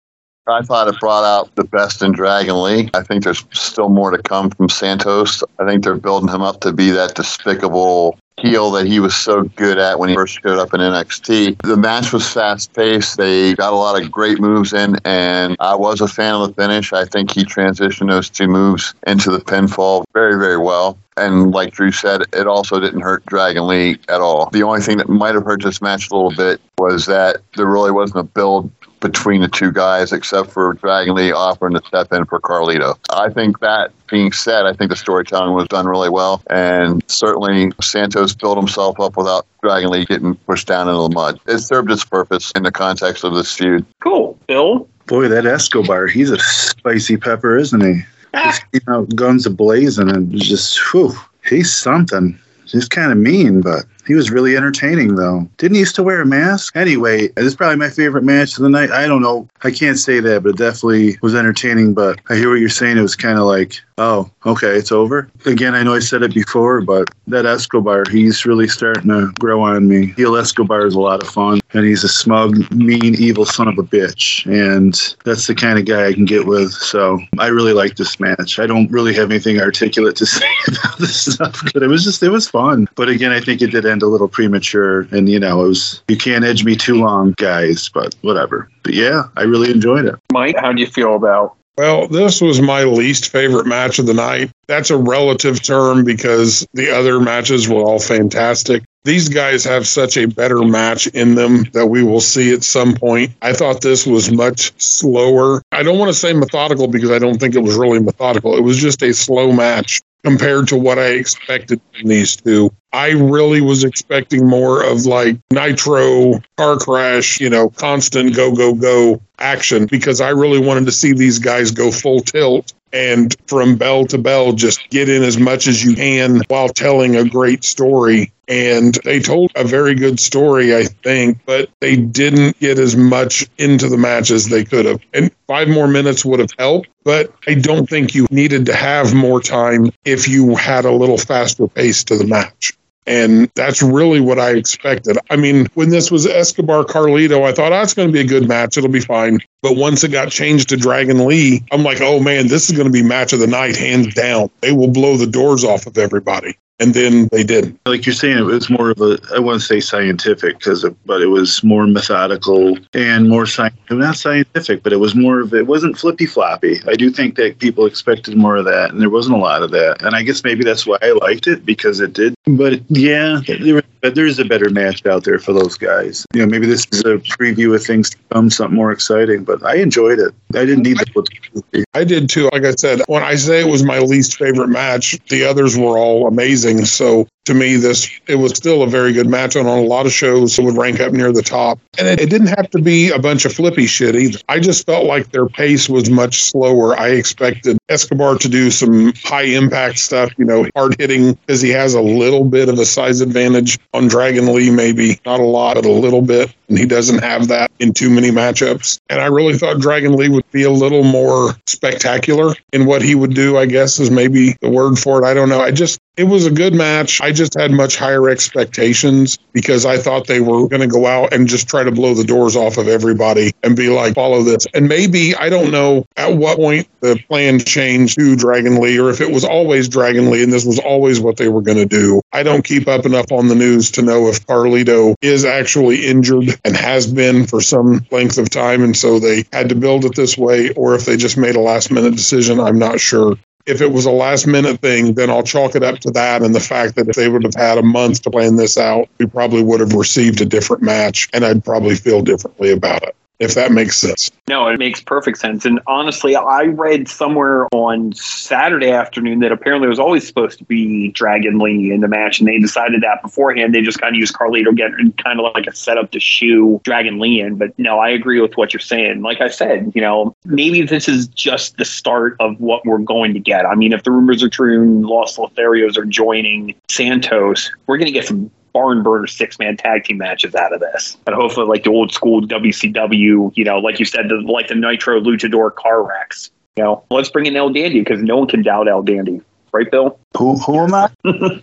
I thought it brought out the best in Dragon Lee. I think there's still more to come from Santos. I think they're building him up to be that despicable heel that he was so good at when he first showed up in NXT. The match was fast paced. They got a lot of great moves in, and I was a fan of the finish. I think he transitioned those two moves into the pinfall very, very well. And like Drew said, it also didn't hurt Dragon Lee at all. The only thing that might have hurt this match a little bit was that there really wasn't a build between the two guys except for Dragon Lee offering to step in for Carlito. I think that being said, I think the storytelling was done really well. And certainly Santos built himself up without Dragon Lee getting pushed down into the mud. It served its purpose in the context of this feud. cool. Bill? Boy, that Escobar, he's a spicy pepper, isn't he? Just, you know, guns ablazing and just, whew, he's something. He's kind of mean, but he was really entertaining, though. Didn't he used to wear a mask? Anyway, this is probably my favorite match of the night. I don't know. I can't say that, but it definitely was entertaining. But I hear what you're saying. It was kind of like, oh, okay, it's over. Again, I know I said it before, but that Escobar, he's really starting to grow on me. Heel Escobar is a lot of fun, and he's a smug, mean, evil son of a bitch. And that's the kind of guy I can get with. So I really like this match. I don't really have anything articulate to say about this stuff, but it was just, it was fun. But again, I think it did end a little premature. And, you know, it was, you can't edge me too long, guys, but whatever. But yeah, I really enjoyed it. Mike, how do you feel about Well, this was my least favorite match of the night. That's a relative term because the other matches were all fantastic. These guys have such a better match in them that we will see at some point. I thought this was much slower. I don't want to say methodical because I don't think it was really methodical. It was just a slow match compared to what I expected from these two. I really was expecting more of like nitro car crash, you know, constant go, go, go action because I really wanted to see these guys go full tilt and from bell to bell just get in as much as you can while telling a great story. And they told a very good story, I think, but they didn't get as much into the match as they could have. And five more minutes would have helped, but I don't think you needed to have more time if you had a little faster pace to the match. And that's really what I expected. I mean, when this was Escobar Carlito, I thought, oh, it's going to be a good match. It'll be fine. But once it got changed to Dragon Lee, I'm like, oh man, this is going to be match of the night, hands down. They will blow the doors off of everybody. And then they didn't. Like you're saying, it was more of a, I want to say scientific, because, but it was more methodical and more scientific. Not scientific, but it was more of, it wasn't flippy floppy. I do think that people expected more of that, and there wasn't a lot of that. And I guess maybe that's why I liked it, because it did. But yeah, there, there's a better match out there for those guys. You know, maybe this is a preview of things to come, something more exciting, but I enjoyed it. I didn't need the I did too. Like I said, when I say it was my least favorite match, the others were all amazing. So to me, this it was still a very good match. On a lot of shows, it would rank up near the top. And it, it didn't have to be a bunch of flippy shit either. I just felt like their pace was much slower. I expected Escobar to do some high impact stuff, you know, hard hitting because he has a little bit of a size advantage on Dragon Lee, maybe not a lot, but a little bit. And he doesn't have that in too many matchups. And I really thought Dragon Lee would be a little more spectacular in what he would do, I guess is maybe the word for it. I don't know. I just, it was a good match. I just had much higher expectations because I thought they were going to go out and just try to blow the doors off of everybody and be like, follow this. And maybe, I don't know at what point the plan changed to Dragon Lee or if it was always Dragon Lee and this was always what they were going to do. I don't keep up enough on the news to know if Carlito is actually injured and has been for some length of time. And so they had to build it this way or if they just made a last minute decision. I'm not sure. If it was a last minute thing, then I'll chalk it up to that and the fact that if they would have had a month to plan this out, we probably would have received a different match and I'd probably feel differently about it, if that makes sense. No, it makes perfect sense. And honestly, I read somewhere on Saturday afternoon that apparently it was always supposed to be Dragon Lee in the match, and they decided that beforehand. They just kind of used Carlito getting kind of like a setup to shoe Dragon Lee in. But no, I agree with what you're saying. Like I said, you know, maybe this is just the start of what we're going to get. I mean, if the rumors are true and Los Lotharios are joining Santos, we're going to get some barn burner six man tag team matches out of this. And hopefully, like the old school WCW, you know, like you said, the, like the Nitro Luchador car wrecks. You know, let's bring in El Dandy because no one can doubt El Dandy. Right, Bill? Who, who am I?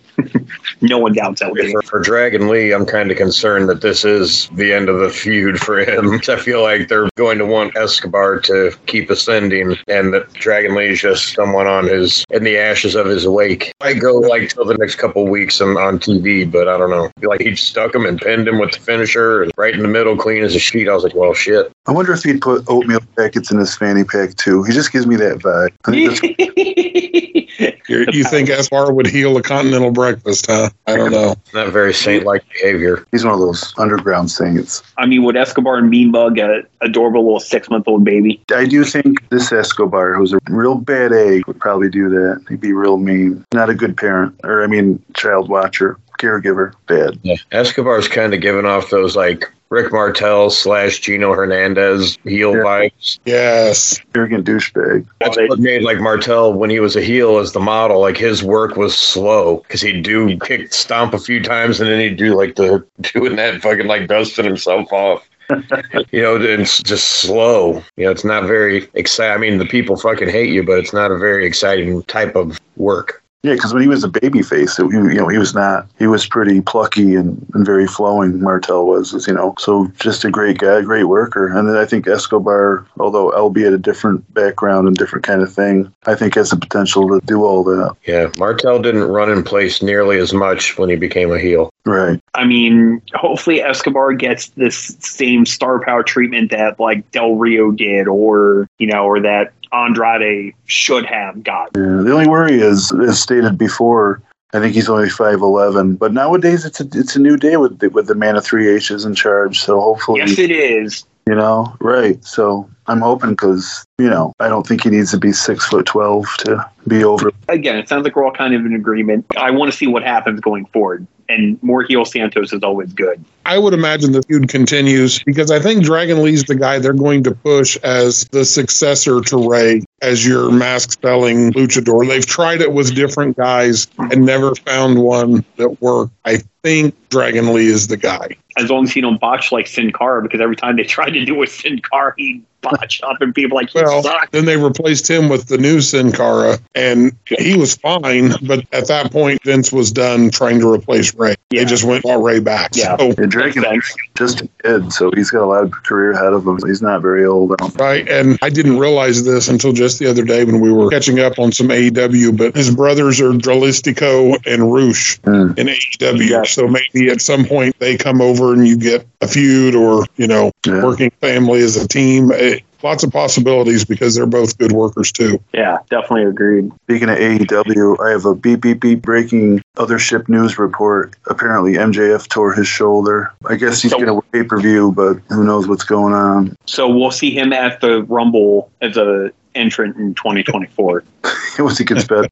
No one doubts El Dandy. For, for Dragon Lee, I'm kind of concerned that this is the end of the feud for him. I feel like they're going to want Escobar to keep ascending, and that Dragon Lee is just someone on his in the ashes of his wake. I go like till the next couple weeks on, on TV, but I don't know. I feel like he stuck him and pinned him with the finisher, and right in the middle, clean as a sheet. I was like, well, shit. I wonder if he'd put oatmeal packets in his fanny pack too. He just gives me that vibe. I think that's You you think Escobar would heal a continental breakfast, huh? I don't know. Not very saint-like behavior. he's one of those underground saints. I mean, would Escobar and Mean Bug a adorable little six month old baby? I do think this Escobar, who's a real bad egg, would probably do that. He'd be real mean. Not a good parent, or I mean, child watcher, caregiver. Bad. Yeah. Escobar's kind of giving off those like Rick Martel slash Gino Hernandez heel Yeah. vibes. Yes. Arrogant douchebag. That's what made like Martel when he was a heel as the model. Like his work was slow because he'd do kick stomp a few times and then he'd do like the doing that fucking like dusting himself off. you know, it's just slow. You know, it's not very exciting. I mean, the people fucking hate you, but it's not a very exciting type of work. Yeah, because when he was a baby face, it, you know, he was not. He was pretty plucky and, and very flowing. Martel was, as you know, so just a great guy, great worker. And then I think Escobar, although albeit a different background and different kind of thing, I think has the potential to do all that. Yeah, Martel didn't run in place nearly as much when he became a heel. Right. I mean, hopefully Escobar gets this same star power treatment that like Del Rio did, or you know, or that Andrade should have gotten. Yeah. The only worry is, as stated before, I think he's only five eleven. But nowadays, it's a it's a new day with the, with the man of three H's in charge. So hopefully, Yes, it is. you know, right. So I'm hoping because you know I don't think he needs to be six foot twelve to be over. Again, it sounds like we're all kind of in agreement. I want to see what happens going forward, and more heel Santos is always good. I would imagine the feud continues because I think Dragon Lee's the guy they're going to push as the successor to Rey as your mask selling luchador. They've tried it with different guys and never found one that worked. I think Dragon Lee is the guy. As long as he don't botch like Sin Cara, because every time they tried to do a Sin Cara, he botched up, and people like he Well, sucked. then they replaced him with the new Sin Cara, and he was fine. But at that point, Vince was done trying to replace Rey. Yeah. They just went all Rey back. Yeah. So, And Dragon just a kid, so he's got a lot of career ahead of him. He's not very old. Right. And I didn't realize this until just the other day when we were catching up on some AEW, but his brothers are Dralistico and Rush Hmm. in AEW. Yeah. So maybe at some point they come over and you get a feud or, you know, Yeah. working family as a team. Eh, lots of possibilities because they're both good workers too. Yeah, definitely agreed. Speaking of AEW, I have a beep beep beep breaking Othership news report. Apparently, MJF tore his shoulder. I guess he's So- going to pay per view, but who knows what's going on? So we'll see him at the Rumble as a entrant in 2024. Once he gets better.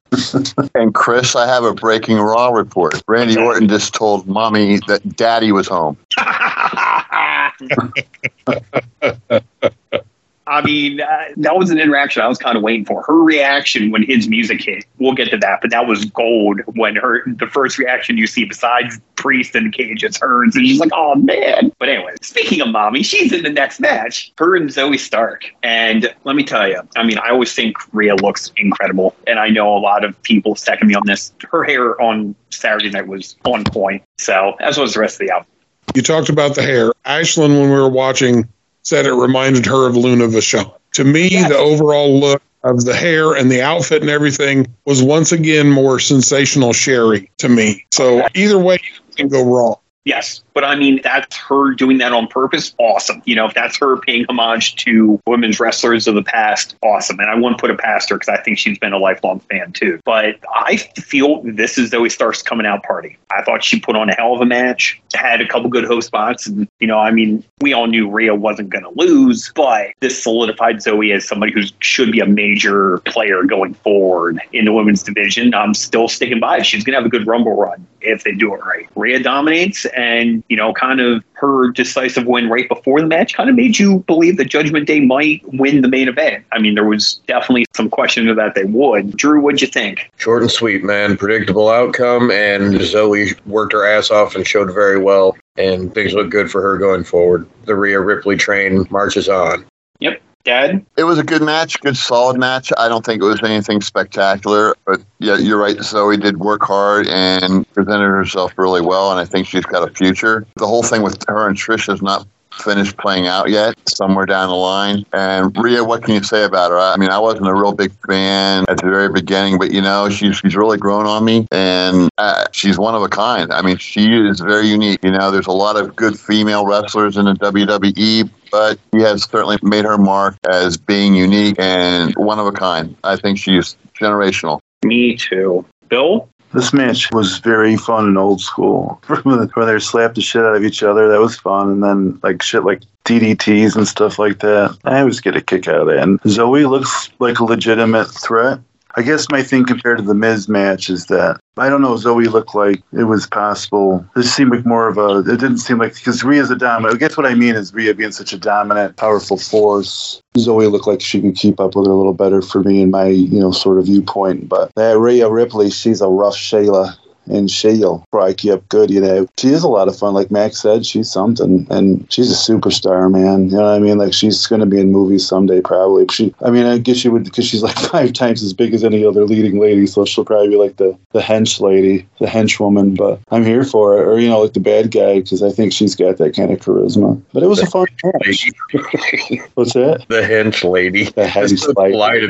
And Chris, I have a breaking Raw report. Randy Okay. Orton just told mommy that daddy was home. I mean, uh, that was an interaction I was kind of waiting for. Her reaction when his music hit, we'll get to that, but that was gold when her the first reaction you see besides Priest and Cage is hers, and she's like, "Oh man!" But anyway, speaking of mommy, she's in the next match. Her and Zoey Stark, and let me tell you, I mean, I always think Rhea looks incredible, and I know a lot of people second me on this. Her hair on Saturday night was on point, so as was the rest of the album. You talked about the hair. Ashlyn, when we were watching, said it reminded her of Luna Vachon. To me, Yes. the overall look of the hair and the outfit and everything was once again more sensational Sherri to me. So either way, you can go wrong. Yes, but I mean that's her doing that on purpose. Awesome. You know, if that's her paying homage to women's wrestlers of the past, awesome. And I wouldn't put it past her because I think she's been a lifelong fan too. But I feel this is Zoey Stark's coming out party. I thought she put on a hell of a match, had a couple good host spots, and you know, I mean, we all knew Rhea wasn't going to lose, but this solidified Zoey as somebody who should be a major player going forward in the women's division. I'm still sticking by. She's going to have a good Rumble run if they do it right. Rhea dominates, and you know, kind of her decisive win right before the match kind of made you believe that Judgment Day might win the main event. I mean, there was definitely some question of that they would. Drew, what'd you think? Short and sweet, man. Predictable outcome, and Zoey worked her ass off and showed very well. And things look good for her going forward. The Rhea Ripley train marches on. Yep. Dad? It was a good match, good solid match. I don't think it was anything spectacular, but yeah, you're right. Zoey did work hard and presented herself really well, and I think she's got a future. The whole thing with her and Trish is not finished playing out yet, somewhere down the line. And Rhea, what can you say about her? I mean, I wasn't a real big fan at the very beginning, but you know, she's she's really grown on me, and uh, she's one of a kind. I mean, she is very unique. You know, there's a lot of good female wrestlers in the WWE, but she has certainly made her mark as being unique and one of a kind. I think she's generational. Me too. Bill? This match was very fun and old school. Where they slapped the shit out of each other, that was fun. And then like shit like DDTs and stuff like that. I always get a kick out of that. And Zoey looks like a legitimate threat. I guess my thing compared to the Miz match is that I don't know. Zoey looked like it was possible. This seemed like more of a. It didn't seem like because Rhea's a dominant. I guess what I mean is Rhea being such a dominant, powerful force. Zoey looked like she could keep up with her a little better for me in my you know sort of viewpoint. But that Rhea Ripley, she's a rough Shayla and she'll probably up good, you know. She is a lot of fun. Like Mac said, she's something. And she's a superstar, man. You know what I mean? Like she's going to be in movies someday, probably. She, I mean, I guess she would, because she's like five times as big as any other leading lady. So she'll probably be like the, the hench lady, the henchwoman. But I'm here for it. Or, you know, like the bad guy, because I think she's got that kind of charisma. But it was a fun match. What's that? the hench lady. The That's so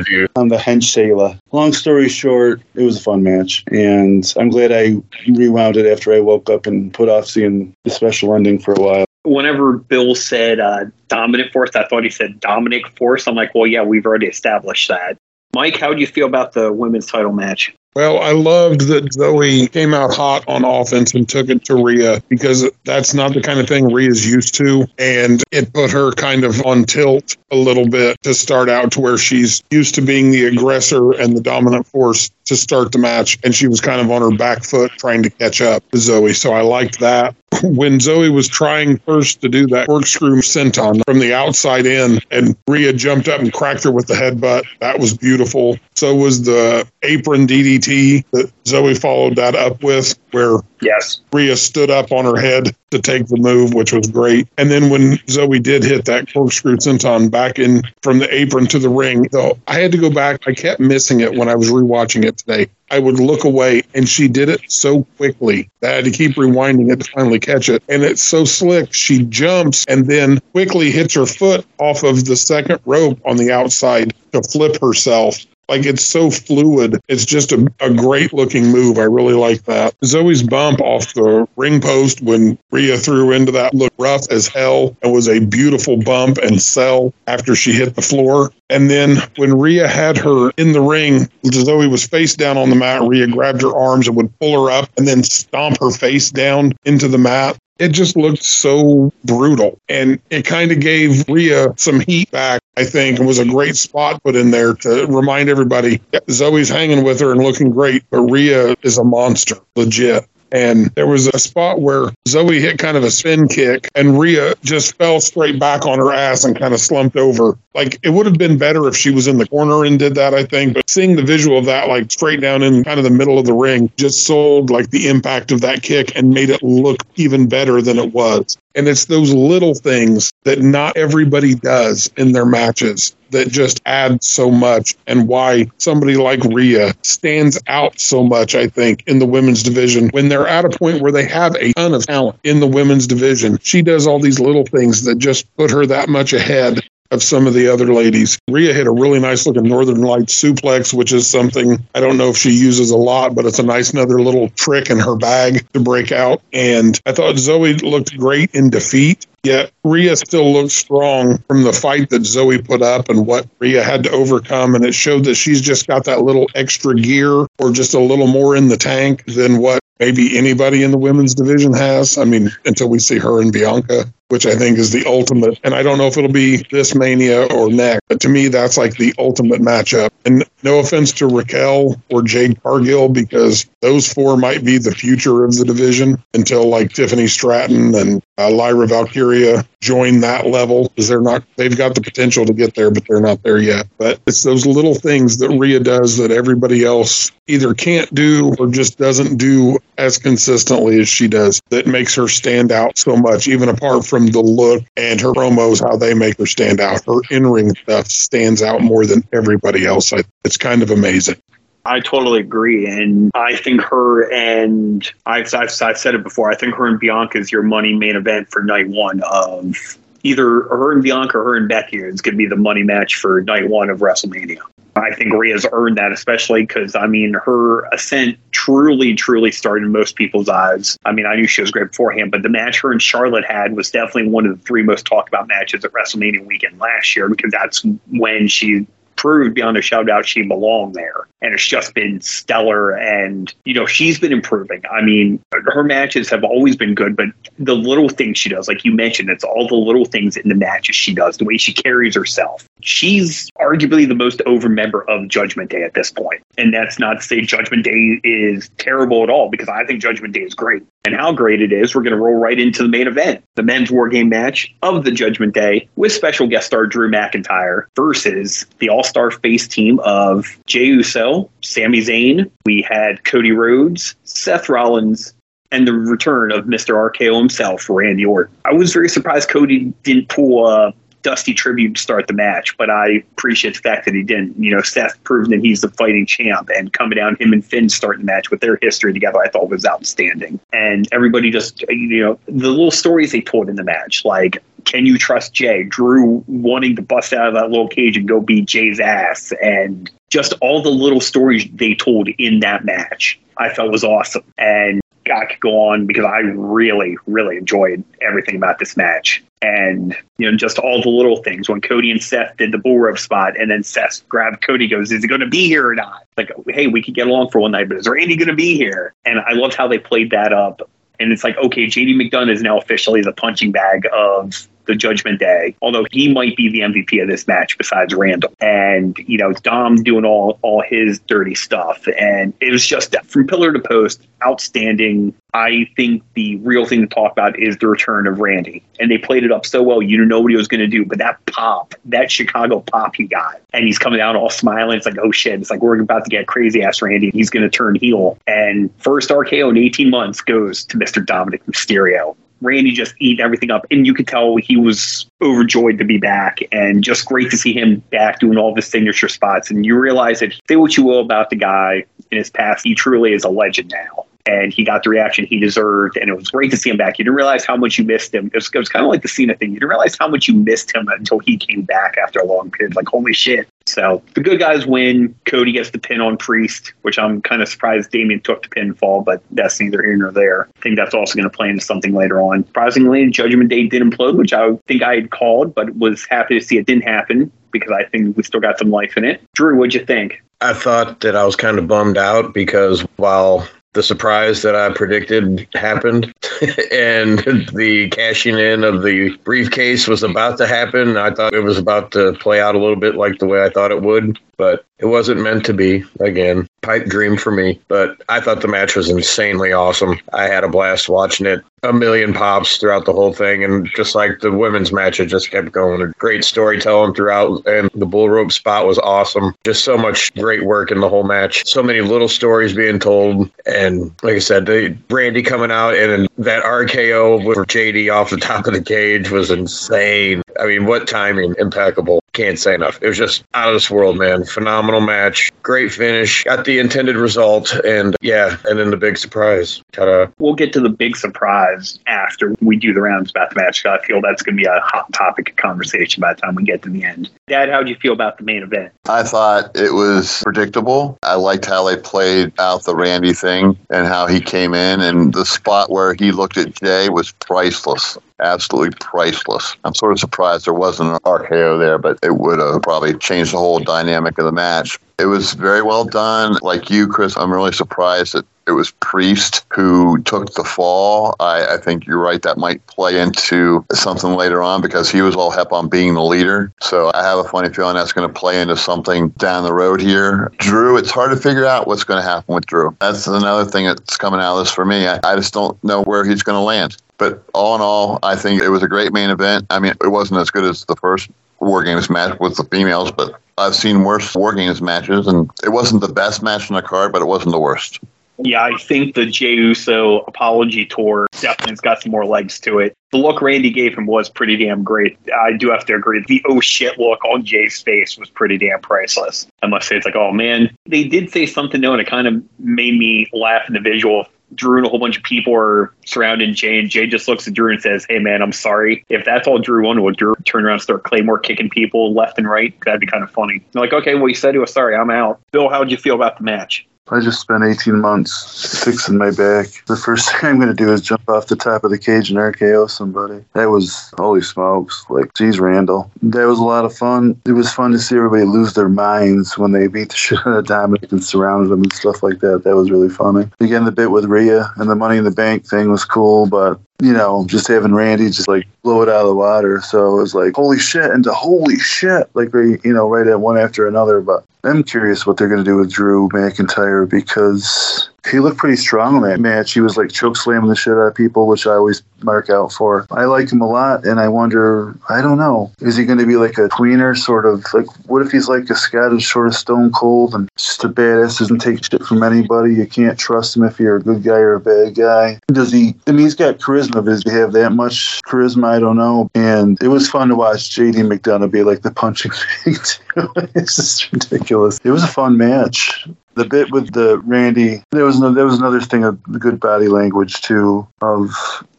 you. I'm the hench Shayla. Long story short, it was a fun match, and I'm glad I rewound it after I woke up and put off seeing the special ending for a while. Whenever Bill said uh, dominant force, I thought he said Dominic force. I'm like, well, yeah, we've already established that. Mike, how do you feel about the women's title match? Well, I loved that Zoey came out hot on offense and took it to Rhea because that's not the kind of thing Rhea's used to. And it put her kind of on tilt a little bit to start out to where she's used to being the aggressor and the dominant force to start the match. And she was kind of on her back foot trying to catch up to Zoey. So I liked that. When Zoey was trying first to do that corkscrew senton from the outside in, and Rhea jumped up and cracked her with the headbutt, that was beautiful. So was the apron DDT DDT that Zoey followed that up with, where Yes. Rhea stood up on her head to take the move, which was great. And then when Zoey did hit that corkscrew senton back in from the apron to the ring, though I had to go back. I kept missing it when I was rewatching it today. I would look away and she did it so quickly that I had to keep rewinding it to finally catch it. And it's so slick. She jumps and then quickly hits her foot off of the second rope on the outside to flip herself. Like it's so fluid. It's just a, a great looking move. I really like that. Zoey's bump off the ring post when Rhea threw into that looked rough as hell. It was a beautiful bump and sell after she hit the floor. And then when Rhea had her in the ring, Zoey was face down on the mat. Rhea grabbed her arms and would pull her up and then stomp her face down into the mat it just looked so brutal. And it kind of gave Rhea some heat back, I think, and was a great spot put in there to remind everybody Zoey's hanging with her and looking great, but Rhea is a monster, legit. And there was a spot where Zoey hit kind of a spin kick and Rhea just fell straight back on her ass and kind of slumped over. Like it would have been better if she was in the corner and did that, I think. But seeing the visual of that, like straight down in kind of the middle of the ring, just sold like the impact of that kick and made it look even better than it was. And it's those little things that not everybody does in their matches that just add so much and why somebody like Rhea stands out so much, I think, in the women's division when they're at a point where they have a ton of talent in the women's division. She does all these little things that just put her that much ahead of some of the other ladies. Rhea hit a really nice looking Northern Lights suplex, which is something I don't know if she uses a lot, but it's a nice another little trick in her bag to break out. And I thought Zoey looked great in defeat. Yet Rhea still looks strong from the fight that Zoey put up and what Rhea had to overcome. And it showed that she's just got that little extra gear or just a little more in the tank than what maybe anybody in the women's division has. I mean, until we see her and Bianca, which I think is the ultimate. And I don't know if it'll be this Mania or next, but to me, that's like the ultimate matchup. And no offense to Raquel or Jade Cargill, because those four might be the future of the division until like Tiffany Stratton and uh, Lyra Valkyria join that level because they're not, they've got the potential to get there, but they're not there yet. But it's those little things that Rhea does that everybody else either can't do or just doesn't do as consistently as she does that makes her stand out so much, even apart from the look and her promos, how they make her stand out. Her in ring stuff stands out more than everybody else. It's kind of amazing. I totally agree, and I think her and I've, I've I've said it before. I think her and Bianca is your money main event for night one of either her and Bianca or her and Becky is going to be the money match for night one of WrestleMania. I think Rhea's earned that, especially because I mean her ascent truly, truly started in most people's eyes. I mean, I knew she was great beforehand, but the match her and Charlotte had was definitely one of the three most talked about matches at WrestleMania weekend last year because that's when she proved beyond a shout out she belonged there. And it's just been stellar. And, you know, she's been improving. I mean, her matches have always been good, but the little things she does, like you mentioned, it's all the little things in the matches she does, the way she carries herself. She's arguably the most over member of Judgment Day at this point. And that's not to say Judgment Day is terrible at all, because I think Judgment Day is great. And how great it is, we're going to roll right into the main event the men's war game match of the Judgment Day with special guest star Drew McIntyre versus the all star face team of Jey Uso, Sami Zayn. We had Cody Rhodes, Seth Rollins, and the return of Mr. RKO himself, Randy Orton. I was very surprised Cody didn't pull a Dusty tribute to start the match, but I appreciate the fact that he didn't. You know, Seth proved that he's the fighting champ, and coming down him and Finn starting the match with their history together, I thought was outstanding. And everybody just, you know, the little stories they told in the match, like can you trust Jey? Drew wanting to bust out of that little cage and go beat Jey's ass, and just all the little stories they told in that match, I felt was awesome. And I could go on because I really, really enjoyed everything about this match. And, you know, just all the little things. When Cody and Seth did the bull rope spot, and then Seth grabbed Cody, goes, Is he going to be here or not? Like, hey, we could get along for one night, but is Randy going to be here? And I loved how they played that up. And it's like, okay, JD McDonagh is now officially the punching bag of the Judgment Day, although he might be the MVP of this match besides Randall. And, you know, Dom doing all, all his dirty stuff. And it was just from pillar to post, outstanding. I think the real thing to talk about is the return of Randy. And they played it up so well, you didn't know what he was going to do. But that pop, that Chicago pop he got, and he's coming out all smiling. It's like, oh shit. It's like, we're about to get crazy ass Randy. He's going to turn heel. And first RKO in 18 months goes to Mr. Dominik Mysterio. Randy just eating everything up. And you could tell he was overjoyed to be back and just great to see him back doing all his signature spots. And you realize that say what you will about the guy in his past, he truly is a legend now and he got the reaction he deserved. And it was great to see him back. You didn't realize how much you missed him. It was, it was kind of like the Cena thing. You didn't realize how much you missed him until he came back after a long period. Like, holy shit. So the good guys win. Cody gets the pin on Priest, which I'm kind of surprised Damian took the pinfall, but that's neither here nor there. I think that's also going to play into something later on. Surprisingly, Judgment Day did implode, which I think I had called, but was happy to see it didn't happen because I think we still got some life in it. Drew, what'd you think? I thought that I was kind of bummed out because while the surprise that I predicted happened, and the cashing in of the briefcase was about to happen. I thought it was about to play out a little bit like the way I thought it would, but it wasn't meant to be. Again, pipe dream for me. But I thought the match was insanely awesome. I had a blast watching it. A million pops throughout the whole thing, and just like the women's match, it just kept going. Great storytelling throughout, and the bull rope spot was awesome. Just so much great work in the whole match. So many little stories being told, and like I said, the Randy coming out and that RKO with JD off the top of the cage was insane. I mean, what timing? Impeccable. Can't say enough. It was just out of this world, man. Phenomenal match. Great finish. Got the intended result. And yeah, and then the big surprise. Ta-da. We'll get to the big surprise after we do the rounds about the match. I feel that's going to be a hot topic of conversation by the time we get to the end. Dad, how do you feel about the main event? I thought it was predictable. I liked how they played out the Randy thing and how he came in, and the spot where he looked at Jey was priceless absolutely priceless. I'm sort of surprised there wasn't an RKO there, but it would have probably changed the whole dynamic of the match. It was very well done. Like you, Chris, I'm really surprised that it was Priest who took the fall. I, I, think you're right. That might play into something later on because he was all hep on being the leader. So I have a funny feeling that's going to play into something down the road here. Drew, it's hard to figure out what's going to happen with Drew. That's another thing that's coming out of this for me. I, I just don't know where he's going to land. But all in all, I think it was a great main event. I mean, it wasn't as good as the first War Games match with the females, but I've seen worse War Games matches, and it wasn't the best match on the card, but it wasn't the worst. Yeah, I think the Jey Uso apology tour definitely has got some more legs to it. The look Randy gave him was pretty damn great. I do have to agree. The oh shit look on Jey's face was pretty damn priceless. I must say, it's like, oh man. They did say something though, and it kind of made me laugh in the visual Drew and a whole bunch of people are surrounding Jey, and Jey just looks at Drew and says, Hey, man, I'm sorry. If that's all Drew wanted, would Drew turn around and start Claymore kicking people left and right? That'd be kind of funny. They're like, Okay, well, you said he was sorry. I'm out. Bill, how did you feel about the match? I just spent 18 months fixing my back. The first thing I'm going to do is jump off the top of the cage and RKO somebody. That was, holy smokes, like, geez, Randall. That was a lot of fun. It was fun to see everybody lose their minds when they beat the shit out of Dominik and surrounded them and stuff like that. That was really funny. Again, the bit with Rhea and the Money in the Bank thing was cool, but you know, just having Randy just like blow it out of the water. So it was like, holy shit, and to holy shit, like, you know, right at one after another. But I'm curious what they're going to do with Drew McIntyre because he looked pretty strong in that match. He was like choke slamming the shit out of people, which I always mark out for. I like him a lot, and I wonder, I don't know, is he going to be like a tweener sort of like? What if he's like a Scottish sort of Stone Cold and just a badass, doesn't take shit from anybody? You can't trust him if you're a good guy or a bad guy. Does he? I mean, he's got charisma. Does he have that much charisma? I don't know. And it was fun to watch JD McDonagh be like the punching thing too. it's just ridiculous. It was a fun match the bit with the Randy, there was no, there was another thing of the good body language too of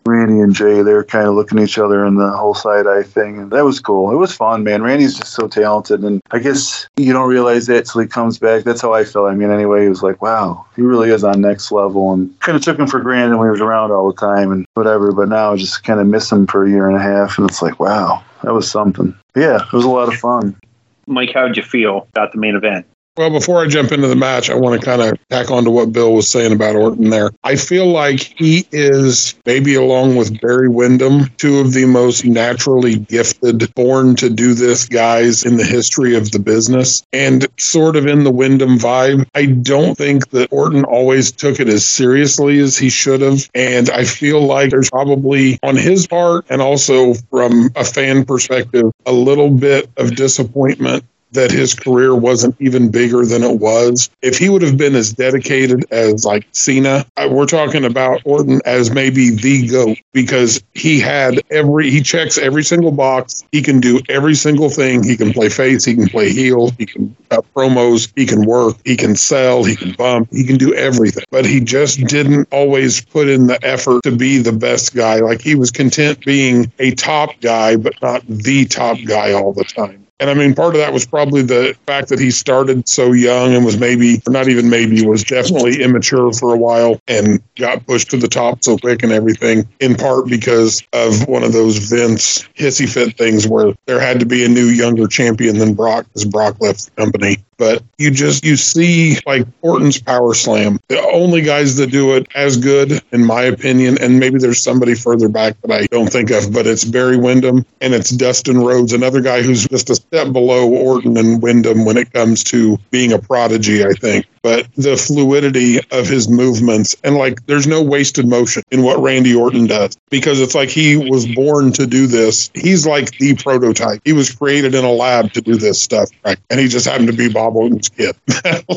Randy and Jey. They were kind of looking at each other in the whole side eye thing, and that was cool. It was fun, man. Randy's just so talented, and I guess you don't realize that till he comes back. That's how I felt. I mean, anyway, he was like, wow, he really is on next level, and kind of took him for granted when he was around all the time and whatever. But now I just kind of miss him for a year and a half, and it's like, wow, that was something. But yeah, it was a lot of fun. Mike, how did you feel about the main event? Well, before I jump into the match, I want to kind of tack on to what Bill was saying about Orton there. I feel like he is, maybe along with Barry Windham, two of the most naturally gifted, born to do this guys in the history of the business. And sort of in the Windham vibe, I don't think that Orton always took it as seriously as he should have. And I feel like there's probably on his part and also from a fan perspective, a little bit of disappointment that his career wasn't even bigger than it was. If he would have been as dedicated as like Cena, we're talking about Orton as maybe the GOAT because he had every, he checks every single box. He can do every single thing. He can play face, he can play heel, he can cut promos, he can work, he can sell, he can bump, he can do everything. But he just didn't always put in the effort to be the best guy. Like he was content being a top guy, but not the top guy all the time. And I mean, part of that was probably the fact that he started so young and was maybe, or not even maybe, was definitely immature for a while and got pushed to the top so quick and everything, in part because of one of those Vince hissy fit things where there had to be a new younger champion than Brock because Brock left the company but you just you see like Orton's power slam. The only guys that do it as good, in my opinion, and maybe there's somebody further back that I don't think of, but it's Barry Windham and it's Dustin Rhodes, another guy who's just a step below Orton and Windham when it comes to being a prodigy, I think but the fluidity of his movements and like there's no wasted motion in what Randy Orton does because it's like he was born to do this. He's like the prototype. He was created in a lab to do this stuff, right? And he just happened to be Bob Orton's kid.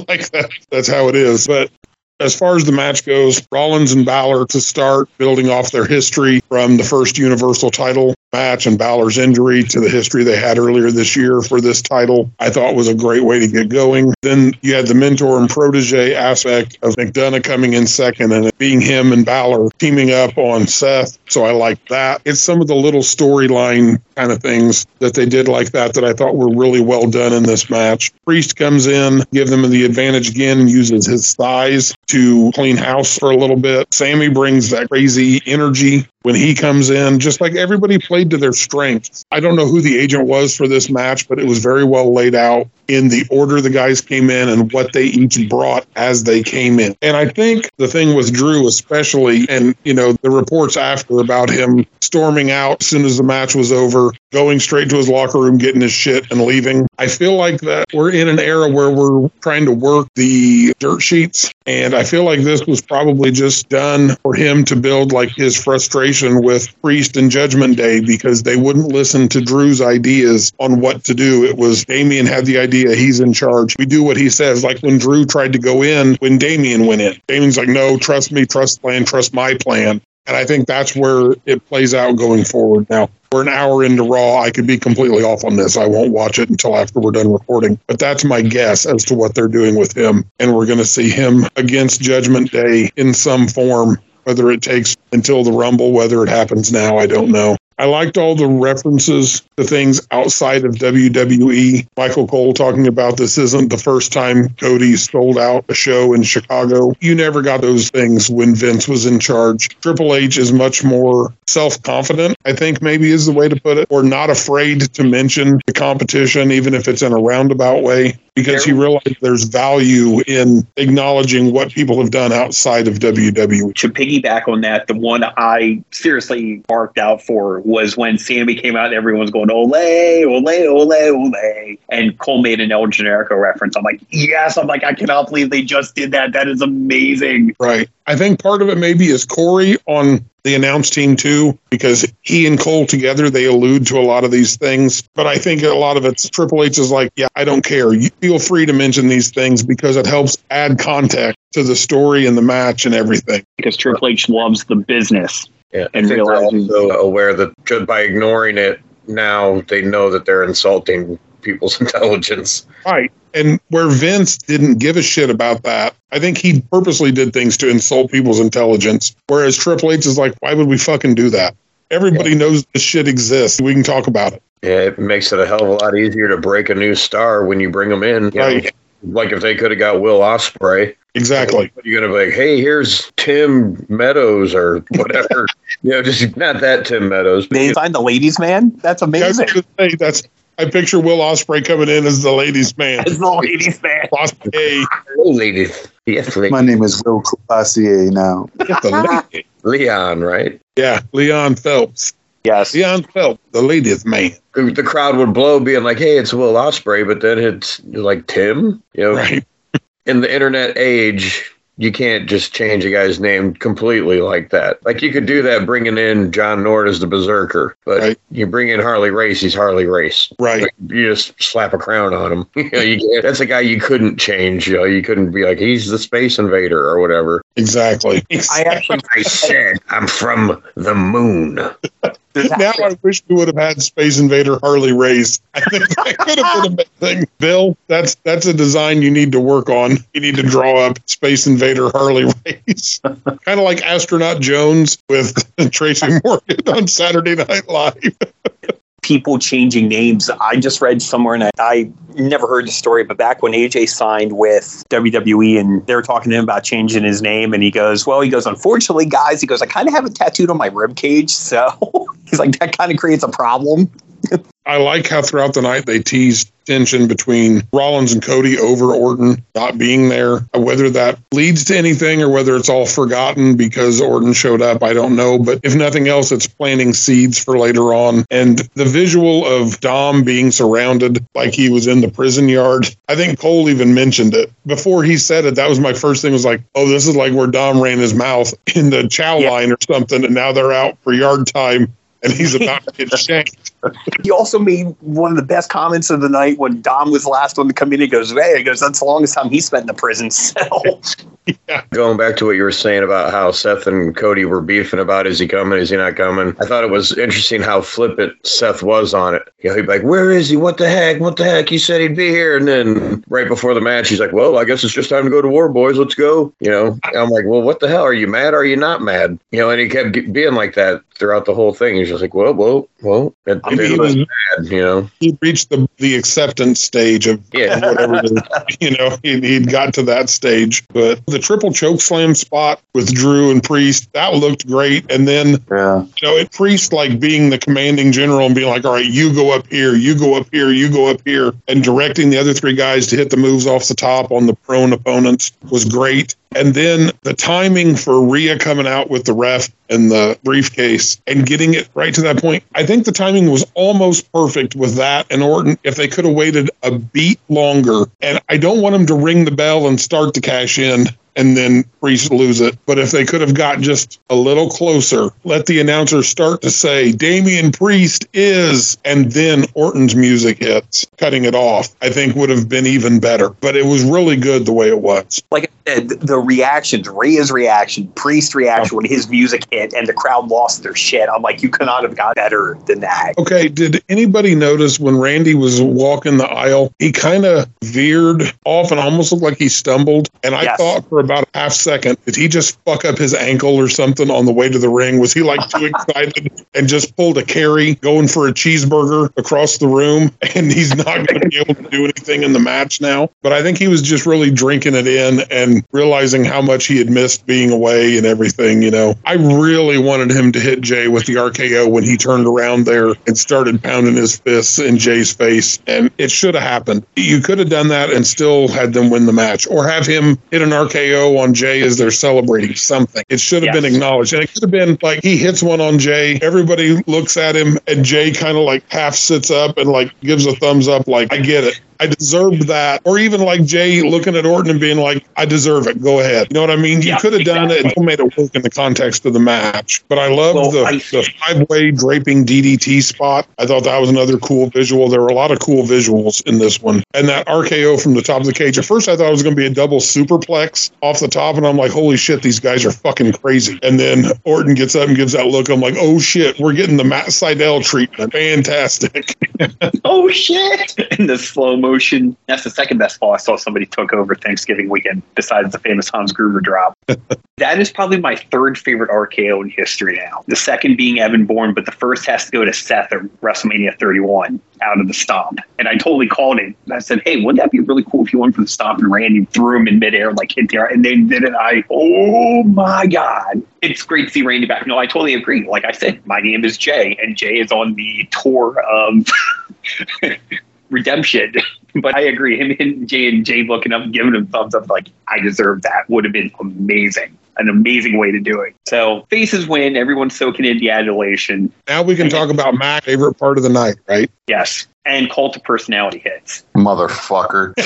like that, that's how it is. But as far as the match goes, Rollins and Balor to start building off their history from the first Universal title match and Balor's injury to the history they had earlier this year for this title, I thought was a great way to get going. Then you had the mentor and protege aspect of McDonagh coming in second and it being him and Balor teaming up on Seth. So I like that. It's some of the little storyline kind of things that they did like that that I thought were really well done in this match. Priest comes in, give them the advantage again, and uses his thighs to clean house for a little bit. Sami brings that crazy energy when he comes in, just like everybody played to their strengths. I don't know who the agent was for this match, but it was very well laid out in the order the guys came in and what they each brought as they came in. And I think the thing with Drew, especially, and, you know, the reports after about him storming out as soon as the match was over, going straight to his locker room, getting his shit and leaving. I feel like that we're in an era where we're trying to work the dirt sheets. And I feel like this was probably just done for him to build like his frustration with Priest and Judgment Day because they wouldn't listen to Drew's ideas on what to do. It was Damian had the idea, he's in charge. We do what he says. Like when Drew tried to go in, when Damian went in, Damian's like, no, trust me, trust plan, trust my plan. And I think that's where it plays out going forward. Now, we're an hour into Raw. I could be completely off on this. I won't watch it until after we're done recording. But that's my guess as to what they're doing with him. And we're going to see him against Judgment Day in some form. Whether it takes until the Rumble, whether it happens now, I don't know. I liked all the references to things outside of WWE. Michael Cole talking about this isn't the first time Cody sold out a show in Chicago. You never got those things when Vince was in charge. Triple H is much more self confident, I think maybe is the way to put it, or not afraid to mention the competition, even if it's in a roundabout way because he realized there's value in acknowledging what people have done outside of WWE. To piggyback on that, the one I seriously barked out for was when Sami came out and everyone was going, ole, ole, ole, ole. And Cole made an El Generico reference. I'm like, yes. I'm like, I cannot believe they just did that. That is amazing. Right. I think part of it maybe is Corey on the announce team too, because he and Cole together they allude to a lot of these things. But I think a lot of it's Triple H is like, yeah, I don't care. You feel free to mention these things because it helps add context to the story and the match and everything. Because Triple H loves the business. Yeah, and they're also aware that by ignoring it now they know that they're insulting people's intelligence. Right. And where Vince didn't give a shit about that, I think he purposely did things to insult people's intelligence. Whereas Triple H is like, why would we fucking do that? Everybody yeah. knows this shit exists. We can talk about it. Yeah, it makes it a hell of a lot easier to break a new star when you bring them in. right. Know, like if they could have got Will Ospreay. Exactly. You're gonna be like, hey, here's Tim Meadows or whatever. you know, just not that Tim Meadows. They find the ladies' man. That's amazing. That's, that's I picture Will Ospreay coming in as the ladies' man. As the ladies' man. Hey, Hello, ladies. Yes, ladies. My name is Will Classier now. get the lady. Leon, right? Yeah, Leon Phelps. Yes. Leon Phelps, the ladies' man. The the crowd would blow, being like, "Hey, it's Will Ospreay," but then it's like Tim. You know, Right. in the internet age, you can't just change a guy's name completely like that. Like you could do that bringing in John Nord as the Berserker, but Right. you bring in Harley Race, he's Harley Race. Right. You just slap a crown on him. You know, you can't, that's a guy you couldn't change. You know, you couldn't be like he's the Space Invader or whatever. Exactly. I actually I said I'm from the moon. there's now I wish we would have had Space Invader Harley Race. I think that could have been amazing. Bill, that's that's a design you need to work on. You need to draw up Space Invader Harley Race, kind of like Astronaut Jones with Tracy Morgan on Saturday Night Live. People changing names. I just read somewhere, and I, I never heard the story, but back when AJ signed with WWE and they were talking to him about changing his name, and he goes, Well, he goes, Unfortunately, guys, he goes, I kind of have it tattooed on my rib cage. So he's like, That kind of creates a problem. I like how throughout the night they teased tension between Rollins and Cody over Orton not being there. Whether that leads to anything or whether it's all forgotten because Orton showed up, I don't know. But if nothing else, it's planting seeds for later on. And the visual of Dom being surrounded like he was in the prison yard, I think Cole even mentioned it. Before he said it, that was my first thing was like, oh, this is like where Dom ran his mouth in the chow Yeah. line or something. And now they're out for yard time. And he's about to get shanked. He also made one of the best comments of the night when Dom was last one to come in. He goes, Hey, he goes, That's the longest time he spent in the prison cell. yeah. Going back to what you were saying about how Seth and Cody were beefing about is he coming, is he not coming? I thought it was interesting how flippant Seth was on it. You know, he'd be like, Where is he? What the heck? What the heck? He said he'd be here. And then right before the match, he's like, Well, I guess it's just time to go to war, boys. Let's go. You know, I'm like, Well, what the hell? Are you mad? Are you not mad? You know, and he kept being like that throughout the whole thing. He's just like, Well, well, well. It, I mean, he was was bad, you know. he reached the the acceptance stage of Yeah. whatever it is. you know he, he'd got to that stage but the triple choke slam spot with drew and priest that looked great and then Yeah. you know it priest like being the commanding general and being like all right you go up here you go up here you go up here and directing the other three guys to hit the moves off the top on the prone opponents was great and then the timing for Rhea coming out with the ref and the briefcase and getting it right to that point. I think the timing was almost perfect with that and Orton if they could have waited a beat longer. And I don't want them to ring the bell and start to cash in and then Priest lose it. But if they could have got just a little closer, let the announcer start to say Damian Priest is, and then Orton's music hits, cutting it off, I think would have been even better. But it was really good the way it was. like I said, the reactions, Rhea's reaction, Priest's reaction when his music hit and the crowd lost their shit. I'm like, you could not have got better than that. Okay, did anybody notice when Randy was walking the aisle, he kind of veered off and almost looked like he stumbled? And I Yes. thought for about a half second, did he just fuck up his ankle or something on the way to the ring? Was he like too excited and just pulled a carry going for a cheeseburger across the room and he's not going to be able to do anything in the match now? But I think he was just really drinking it in and realizing how much he had missed being away and everything, you know. I really wanted him to hit Jey with the RKO when he turned around there and started pounding his fists in Jey's face. And it should have happened. You could have done that and still had them win the match or have him hit an RKO on Jey as they're celebrating something. It should have Yes. been acknowledged. And it could have been like he hits one on Jey, everybody looks at him, and Jey kind of like half sits up and like gives a thumbs up, like, I get it. I deserved that. Or even like Jey looking at Orton and being like, I deserve it. Go ahead. You know what I mean? You Yeah, could have done it and exactly. made it work in the context of the match. But I love Well, the, I- the five way draping DDT spot. I thought that was another cool visual. There were a lot of cool visuals in this one. And that RKO from the top of the cage. At first, I thought it was going to be a double superplex off the top. And I'm like, holy shit, these guys are fucking crazy. And then Orton gets up and gives that look. I'm like, oh shit, we're getting the Matt Seidel treatment. Fantastic. Oh shit! In the slow motion, that's the second best fall I saw somebody took over Thanksgiving weekend, besides the famous Hans Gruber drop. that is probably my third favorite RKO in history now. The second being Evan Bourne, but the first has to go to Seth at WrestleMania 31 out of the stomp. And I totally called him. I said, "Hey, wouldn't that be really cool if you went for the stomp and Randy threw him in midair like hit the and they did it? I oh my god, it's great to see Randy back. No, I totally agree. Like I said, my name is Jey, and Jey is on the tour of redemption. But I agree. Him and Jey and Jey looking up, giving him thumbs up, like I deserve that. Would have been amazing. An amazing way to do it. So faces win. Everyone's soaking in the adulation. Now we can talk about my favorite part of the night, right? Yes, and cult of personality hits. Motherfucker.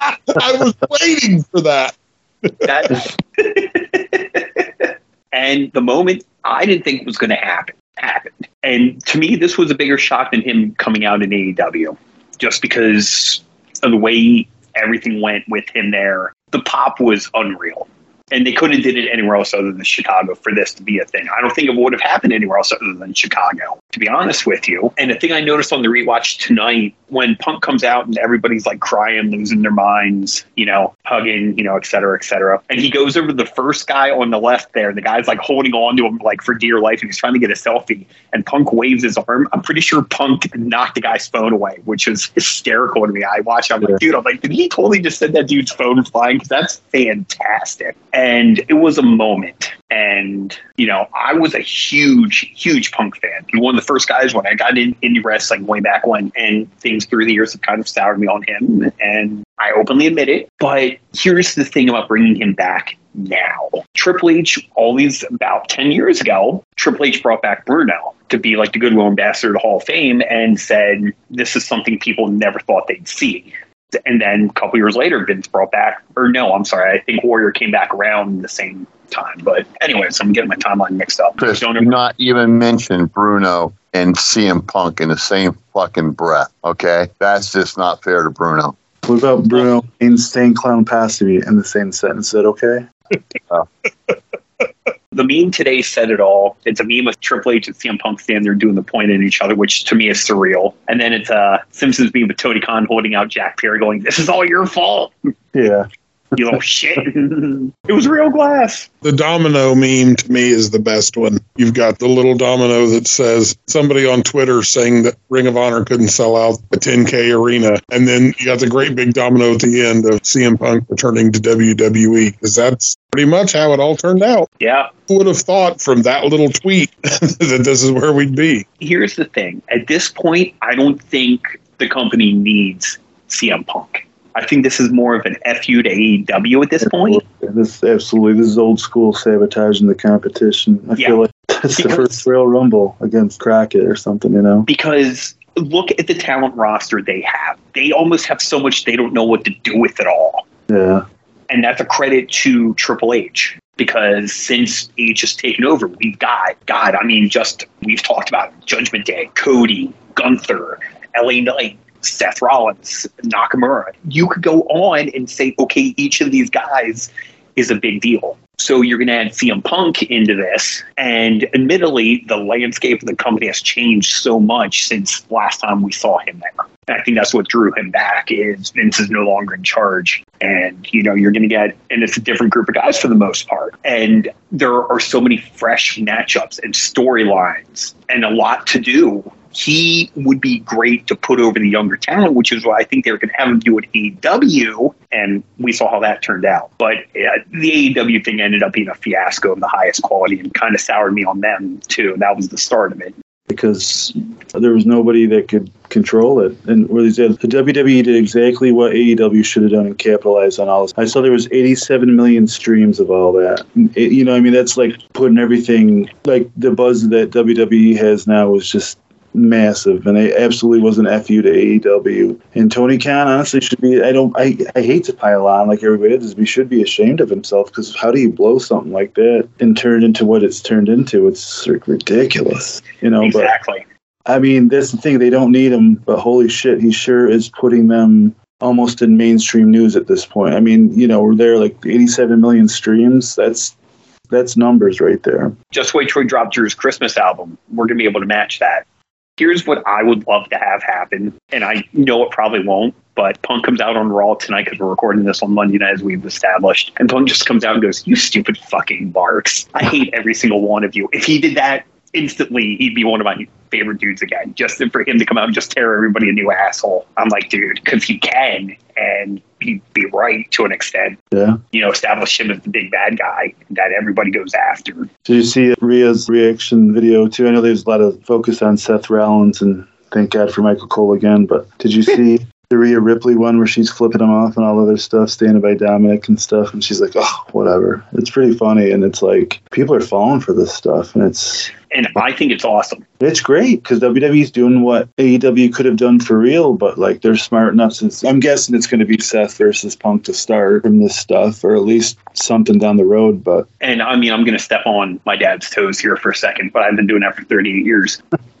I was waiting for that. That and the moment I didn't think was going to happen happened. And to me, this was a bigger shock than him coming out in AEW, just because of the way everything went with him there. The pop was unreal. And they couldn't have did it anywhere else other than Chicago for this to be a thing. I don't think it would have happened anywhere else other than Chicago, to be honest with you. And the thing I noticed on the rewatch tonight, when Punk comes out and everybody's like crying, losing their minds, you know, hugging, you know, et cetera, et cetera. And he goes over to the first guy on the left there. The guy's like holding on to him like for dear life and he's trying to get a selfie. And Punk waves his arm. I'm pretty sure Punk knocked the guy's phone away, which was hysterical to me. I watched, I'm like, dude, I'm like, did he totally just send that dude's phone flying? Because that's fantastic. And it was a moment. And, you know, I was a huge, huge Punk fan. Was one of the first guys when I got in indie wrestling way back when. And things through the years have kind of soured me on him. And I openly admit it. But here's the thing about bringing him back now. Triple H, always about 10 years ago, Triple H brought back Bruno to be like the Goodwill Ambassador to Hall of Fame and said, this is something people never thought they'd see. And then a couple years later, Vince brought back, or no, I'm sorry, I think Warrior came back around the same time. But anyways, I'm getting my timeline mixed up. Chris, Don't ever- not even mention Bruno and CM Punk in the same fucking breath, okay? That's just not fair to Bruno. What about Bruno insane clown passivity in the same sentence? Is that okay? Oh. the meme today said it all. It's a meme of Triple H and CM Punk standing there doing the point at each other, which to me is surreal. And then it's a Simpsons meme with Tony Khan holding out Jack Perry, going, "This is all your fault, Yeah. you little shit." it was real glass. The domino meme to me is the best one. You've got the little domino that says somebody on Twitter saying that Ring of Honor couldn't sell out a 10K arena. And then you got the great big domino at the end of CM Punk returning to WWE because that's pretty much how it all turned out. Yeah. Who would have thought from that little tweet that this is where we'd be? Here's the thing: at this point, I don't think the company needs CM Punk. I think this is more of an fu to AEW at this point. This absolutely this is old school sabotaging the competition. I Yeah. feel like that's the first Royal Rumble against Crockett or something, you know. because look at the talent roster they have. They almost have so much they don't know what to do with it all. Yeah. And that's a credit to Triple H because since H has taken over, we've got, God, I mean, just we've talked about Judgment Day, Cody, Gunther, LA Knight, Seth Rollins, Nakamura. You could go on and say, okay, each of these guys is a big deal. So you're going to add CM Punk into this. And admittedly, the landscape of the company has changed so much since last time we saw him there. I think that's what drew him back is Vince is no longer in charge. And, you know, you're going to get, and it's a different group of guys for the most part. And there are so many fresh matchups and storylines and a lot to do. He would be great to put over the younger talent, which is what I think they were going to have him do at AEW. And we saw how that turned out. But uh, the AEW thing ended up being a fiasco of the highest quality and kind of soured me on them, too. That was the start of it. Because there was nobody that could control it. And he said, the WWE did exactly what AEW should have done and capitalized on all this. I saw there was 87 million streams of all that. It- you know, I mean, that's like putting everything, like the buzz that WWE has now is just massive and it absolutely was an fu to aew and tony khan honestly should be i don't i, I hate to pile on like everybody does he should be ashamed of himself because how do you blow something like that and turn it into what it's turned into it's like ridiculous you know but exactly. I mean, that's the thing. They don't need him, but holy shit, he sure is putting them almost in mainstream news at this point. I mean, you know, we're there like 87 million streams. That's that's numbers right there. just wait till he dropped Drew's Christmas album. We're going to be able to match that. Here's what I would love to have happen, and I know it probably won't, but Punk comes out on Raw tonight because we're recording this on Monday night, as we've established. And Punk just comes out and goes, You stupid fucking barks. I hate every single one of you. If he did that instantly, he'd be one of my favorite dudes again. Just for him to come out and just tear everybody a new asshole. I'm like, dude, because he can, and he'd be right to an extent. Yeah. You know, establish him as the big bad guy that everybody goes after. Did you see Rhea's reaction video too? I know there's a lot of focus on Seth Rollins and Thank God for Michael Cole again. But did you see the Rhea Ripley one where she's flipping him off and all other stuff, standing by Dominik and stuff? And she's like, oh, whatever. It's pretty funny. And it's like, people are falling for this stuff. And it's And I think it's awesome. it's great because WWE's doing what AEW could have done for real, but like they're smart enough. Since I'm guessing it's going to be Seth versus Punk to start from this stuff, or at least something down the road. But And I mean, I'm going to step on my dad's toes here for a second, but I've been doing that for 38 years.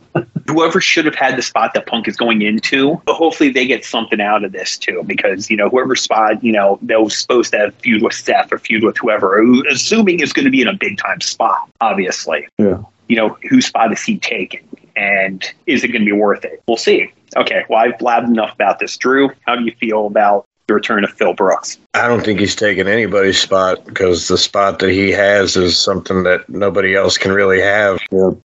Whoever should have had the spot that Punk is going into, but hopefully they get something out of this too, because you know whoever spot, you know, they was supposed to have feud with Seth or feud with whoever, assuming it's going to be in a big time spot, obviously. Yeah. You know, whose spot is he taking, and is it going to be worth it? We'll see. Okay, well I've blabbed enough about this. Drew, how do you feel about the return of Phil Brooks? I don't think he's taking anybody's spot because the spot that he has is something that nobody else can really have.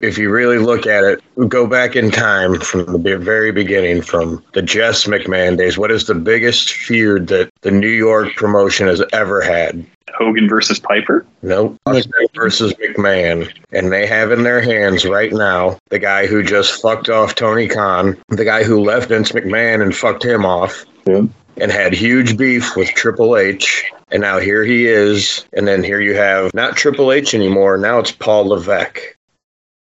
If you really look at it, go back in time from the very beginning, from the Jess McMahon days. What is the biggest feud that the New York promotion has ever had? Hogan versus Piper? Nope. Austin versus McMahon. And they have in their hands right now the guy who just fucked off Tony Khan, the guy who left Vince McMahon and fucked him off, yeah, and had huge beef with Triple H. And now here he is. And then here you have not Triple H anymore. Now it's Paul Levesque.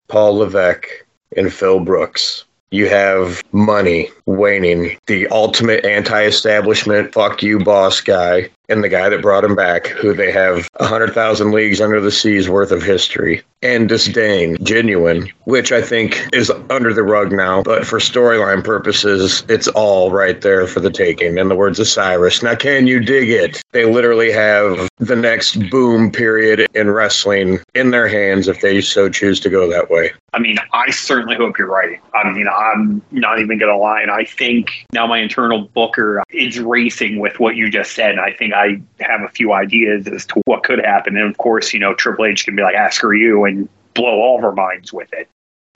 Paul Levesque and Phil Brooks. You have money waning, the ultimate anti establishment, fuck you, boss guy, and the guy that brought him back, who they have a 100,000 leagues under the seas worth of history, and disdain, genuine, which I think is under the rug now. But for storyline purposes, it's all right there for the taking. In the words of Cyrus, now can you dig it? They literally have the next boom period in wrestling in their hands if they so choose to go that way. I mean, I certainly hope you're right. I mean, I'm not even going to lie. And I think now my internal booker is racing with what you just said. I think I have a few ideas as to what could happen. And of course, you know, Triple H can be like, ah, ask her you and blow all of our minds with it.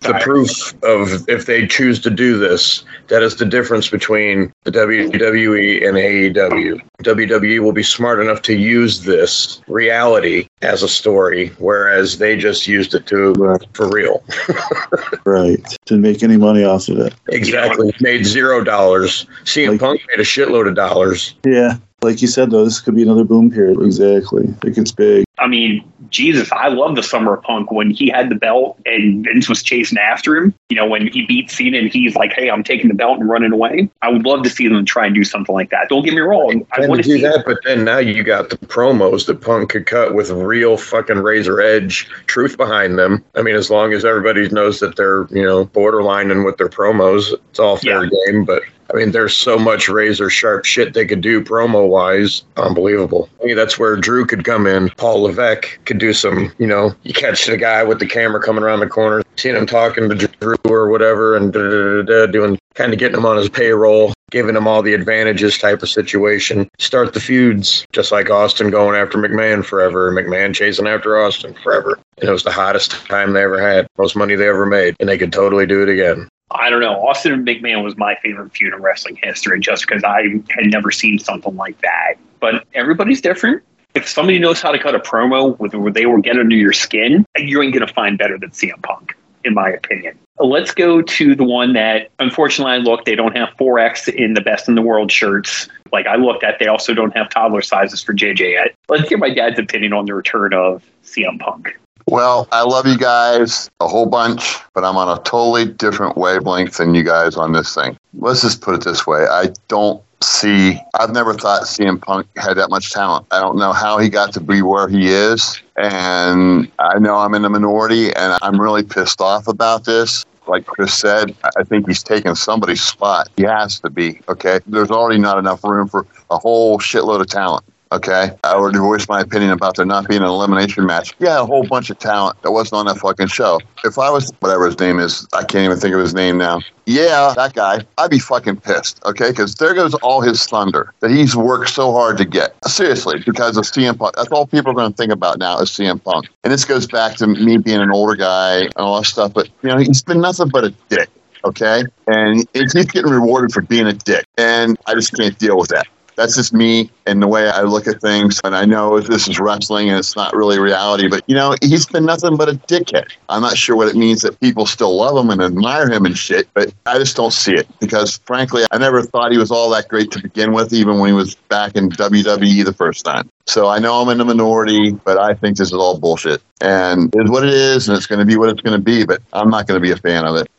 the proof of if they choose to do this, that is the difference between the WWE and AEW. WWE will be smart enough to use this reality as a story, whereas they just used it to right, for real. right. Didn't make any money off of it. Exactly. Made zero dollars. CM Like- Punk made a shitload of dollars. Yeah, like you said though, this could be another boom period. Exactly. It gets big. I mean, Jesus, I love the Summer of Punk when he had the belt and Vince was chasing after him. You know, when he beat Cena and he's like, "Hey, I'm taking the belt and running away." I would love to see them try and do something like that. Don't get me wrong. I And want to to do see that, but then now you got the promos that Punk could cut with real fucking razor edge truth behind them. I mean, as long as everybody knows that they're, you know, borderlining with their promos, it's all fair game. But I mean, there's so much razor sharp shit they could do promo wise. Unbelievable. I mean, that's where Drew could come in. Paul Levesque could do some, you know, you catch the guy with the camera coming around the corner, seeing him talking to Drew or whatever, and doing kind of getting him on his payroll, giving him all the advantages type of situation. Start the feuds, just like Austin going after McMahon forever, McMahon chasing after Austin forever. And it was the hottest time they ever had, most money they ever made, and they could totally do it again. I don't know. Austin McMahon was my favorite feud in wrestling history just because I had never seen something like that. But everybody's different. If somebody knows how to cut a promo where they will get under your skin, you ain't going to find better than CM Punk, in my opinion. Let's go to the one that, unfortunately, I looked. They don't have 4X in the best in the world shirts. Like I looked at, they also don't have toddler sizes for JJ yet. Let's get my dad's opinion on the return of CM Punk. Well, I love you guys a whole bunch, but I'm on a totally different wavelength than you guys on this thing. Let's just put it this way. I don't see, I've never thought CM Punk had that much talent. I don't know how he got to be where he is. And I know I'm in the minority and I'm really pissed off about this. Like Chris said, I think he's taking somebody's spot. He has to be, okay? There's already not enough room for a whole shitload of talent. Okay, I already voiced my opinion about there not being an elimination match. Yeah, a whole bunch of talent that wasn't on that fucking show. If I was whatever his name is, I can't even think of his name now. Yeah, that guy, I'd be fucking pissed. Okay, because there goes all his thunder that he's worked so hard to get. Seriously, because of CM Punk. That's all people are going to think about now is CM Punk. And this goes back to me being an older guy and all that stuff. But you know, he's been nothing but a dick. Okay, and he's getting rewarded for being a dick, and I just can't deal with that. That's just me and the way I look at things. And I know this is wrestling and it's not really reality, but you know, he's been nothing but a dickhead. I'm not sure what it means that people still love him and admire him and shit, but I just don't see it because frankly, I never thought he was all that great to begin with, even when he was back in WWE the first time. So I know I'm in the minority, but I think this is all bullshit. And it's what it is, and it's going to be what it's going to be, but I'm not going to be a fan of it.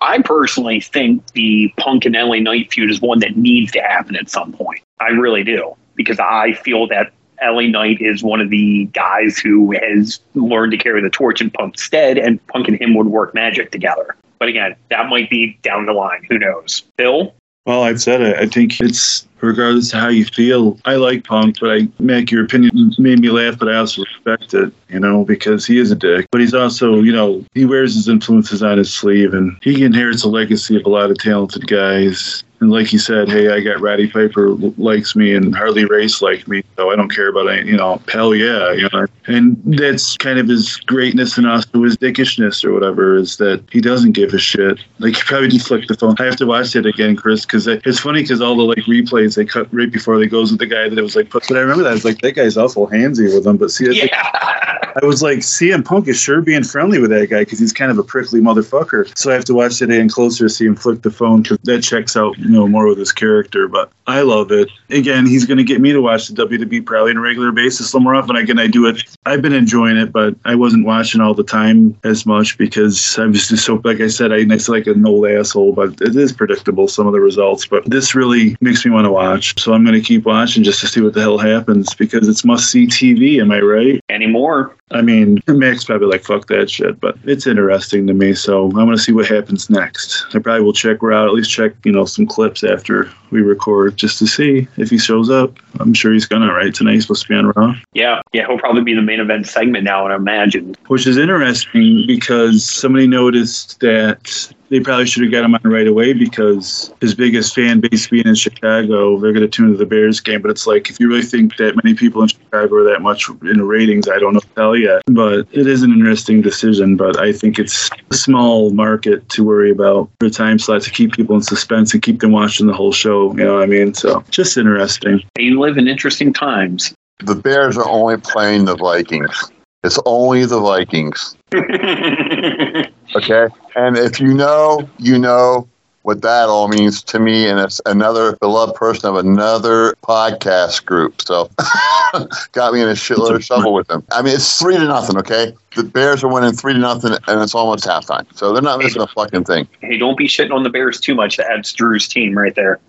I personally think the Punk and LA Knight feud is one that needs to happen at some point. I really do. Because I feel that LA Knight is one of the guys who has learned to carry the torch in Punk's stead, and Punk and him would work magic together. But again, that might be down the line. Who knows? Bill? Well, I've said it. I think it's regardless of how you feel. I like Punk, but I make your opinion made me laugh, but I also respect it, you know, because he is a dick. But he's also, you know, he wears his influences on his sleeve and he inherits a legacy of a lot of talented guys. And like you said, hey, I got Roddy Piper likes me and Harley Race like me, so I don't care about any, you know, hell yeah, you know. And that's kind of his greatness and also his dickishness or whatever is that he doesn't give a shit. Like he probably deflect the phone. I have to watch it again, Chris, because it's funny because all the like replays they cut right before they goes with the guy that it was like. But I remember that I was like, that guy's awful handsy with him. But see, I, Yeah. I was like, CM Punk is sure being friendly with that guy because he's kind of a prickly motherfucker. So I have to watch it again closer to see him flick the phone because that checks out, know, more with his character. But I love it. Again, he's going to get me to watch the WWE probably on a regular basis Some more often. I can I do it. I've been enjoying it, but I wasn't watching all the time as much because I was just so, like I said, I, I sound like an old asshole, but it is predictable some of the results. But this really makes me want to watch. So I'm going to keep watching just to see what the hell happens because it's must see TV. Am I right? Anymore. I mean, Mac's probably like, fuck that shit, but it's interesting to me. So I want to see what happens next. I probably will check her out, at least check, you know, some clips after we record just to see if he shows up. I'm sure he's to, right? Tonight he's supposed to be on Raw, Yeah. Yeah. He'll probably be the main event segment now, and I imagine. which is interesting because somebody noticed that they probably should have got him on right away because his biggest fan base being in Chicago, they're going to tune to the Bears game. But it's like, if you really think that many people in Chicago are that much in the ratings, I don't know tell yet. But it is an interesting decision. But I think it's a small market to worry about for time slot to keep people in suspense and keep them watching the whole show. You know what I mean? So just interesting. They live in interesting times. The Bears are only playing the Vikings. It's only the Vikings. Okay. And if you know, you know what that all means to me. And it's another beloved person of another podcast group. So got me in a shitload of trouble with them. I mean, it's three to nothing. Okay. The Bears are winning three to nothing and it's almost halftime. So they're not missing a fucking thing. hey, don't be shitting on the Bears too much. That's Drew's team right there.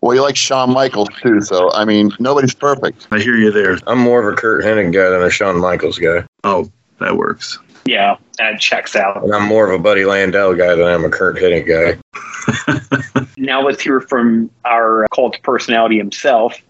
Well, you like Shawn Michaels too. So, I mean, nobody's perfect. I hear you there. I'm more of a Curt Hennig guy than a Shawn Michaels guy. Oh, that works. Yeah, that checks out. And I'm more of a Buddy Landel guy than I'm a Curt Hennig guy. Now let's hear from our cult personality himself,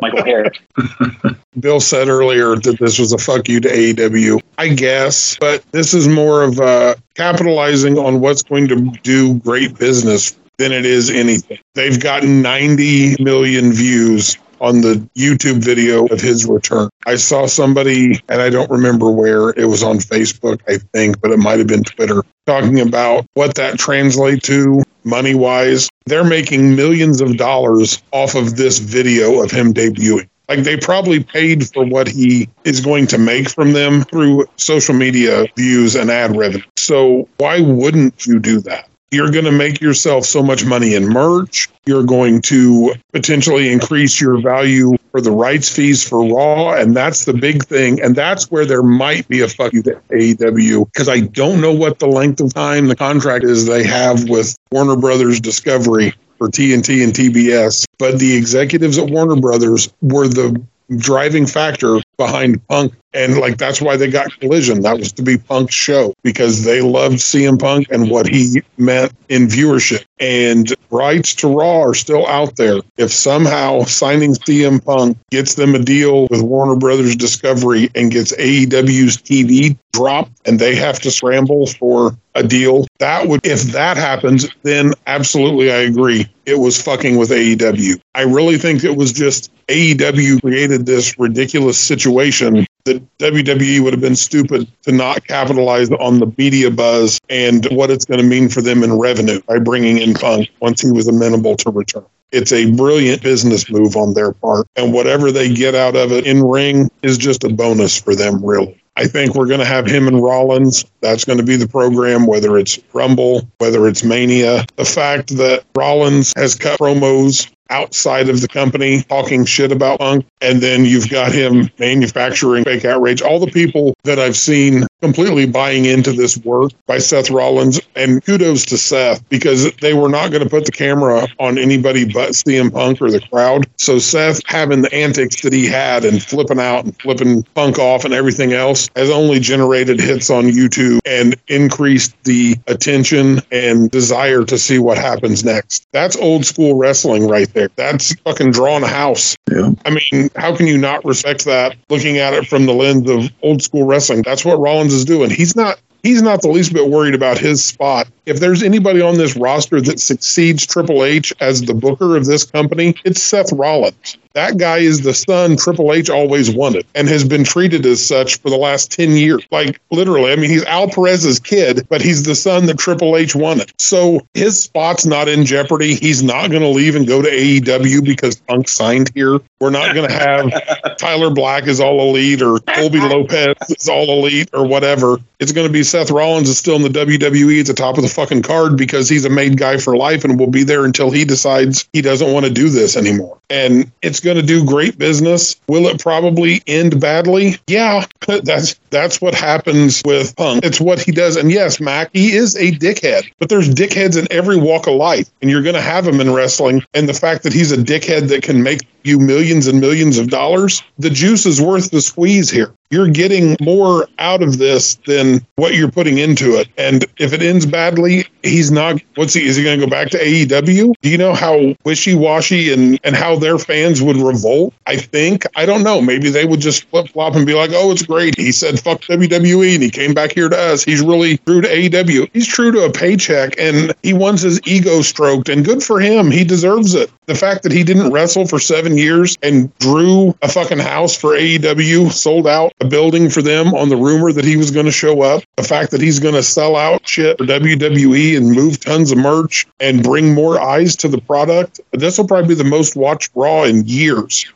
Michael Harris. Bill said earlier that this was a fuck you to AEW. I guess, but this is more of uh, capitalizing on what's going to do great business than it is anything. They've gotten 90 million views on the YouTube video of his return. I saw somebody, and I don't remember where, it was on Facebook, I think, but it might have been Twitter, talking about what that translates to money wise. They're making millions of dollars off of this video of him debuting. Like they probably paid for what he is going to make from them through social media views and ad revenue. So why wouldn't you do that? You're going to make yourself so much money in merch. You're going to potentially increase your value for the rights fees for Raw. And that's the big thing. And that's where there might be a fuck you to AEW because I don't know what the length of time the contract is they have with Warner Brothers Discovery for TNT and TBS. But the executives at Warner Brothers were the driving factor behind Punk. And like that's why they got Collision. That was to be Punk's show because they loved CM Punk and what he meant in viewership. And rights to Raw are still out there. If somehow signing CM Punk gets them a deal with Warner Brothers Discovery and gets AEW's TV dropped and they have to scramble for a deal, that would, if that happens, then absolutely I agree. It was fucking with AEW. I really think it was just AEW created this ridiculous situation that WWE would have been stupid to not capitalize on the media buzz and what it's going to mean for them in revenue by bringing in Punk once he was amenable to return. It's a brilliant business move on their part. And whatever they get out of it in ring is just a bonus for them, really. I think we're going to have him and Rollins. That's going to be the program, whether it's Rumble, whether it's Mania. The fact that Rollins has cut promos outside of the company talking shit about Punk. And then you've got him manufacturing fake outrage. All the people that I've seen completely buying into this work by Seth Rollins. And kudos to Seth because they were not going to put the camera on anybody but CM Punk or the crowd. So Seth having the antics that he had and flipping out and flipping Punk off and everything else has only generated hits on YouTube and increased the attention and desire to see what happens next. That's old school wrestling right there. That's fucking drawing a house. Yeah. I mean, how can you not respect that looking at it from the lens of old school wrestling? That's what Rollins is doing. He's not he's not the least bit worried about his spot. If there's anybody on this roster that succeeds Triple H as the booker of this company, it's Seth Rollins. That guy is the son Triple H always wanted and has been treated as such for the last 10 years. Like literally, I mean, he's Al Perez's kid, but he's the son that Triple H wanted. So his spot's not in jeopardy. He's not going to leave and go to AEW because Punk signed here. We're not going to have Tyler Black is all elite or Colby Lopez is all elite or whatever. It's going to be Seth Rollins is still in the WWE at the top of the fucking card because he's a made guy for life and will be there until he decides he doesn't want to do this anymore. And it's going to do great business. Will it probably end badly? Yeah, that's that's what happens with Punk. It's what he does. And yes, Mac, he is a dickhead, but there's dickheads in every walk of life, and you're going to have him in wrestling. And the fact that he's a dickhead that can make you millions and millions of dollars, the juice is worth the squeeze here. You're getting more out of this than what you're putting into it. And if it ends badly, he's not. What's he? Is he going to go back to AEW? Do you know how wishy washy and and how their fans would revolt? I think I don't know. Maybe they would just flip flop and be like, "Oh, it's great." He said, "Fuck WWE," and he came back here to us. He's really true to AEW. He's true to a paycheck, and he wants his ego stroked. And good for him. He deserves it. The fact that he didn't wrestle for seven years and drew a fucking house for AEW, sold out a building for them on the rumor that he was going to show up. The fact that he's going to sell out shit for WWE and move tons of merch and bring more eyes to the product. This will probably be the most watched Raw in years.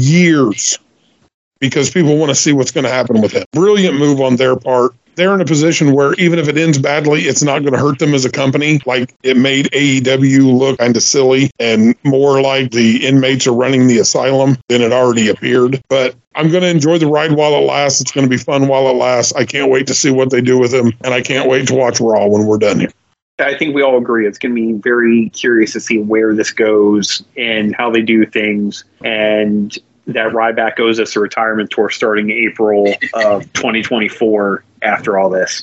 Years. Because people want to see what's going to happen with him. Brilliant move on their part they're in a position where even if it ends badly, it's not going to hurt them as a company. Like it made AEW look kind of silly and more like the inmates are running the asylum than it already appeared. But I'm going to enjoy the ride while it lasts. It's going to be fun while it lasts. I can't wait to see what they do with him, and I can't wait to watch Raw when we're done here. I think we all agree it's going to be very curious to see where this goes and how they do things. And that Ryback owes us a retirement tour starting April of 2024 after all this.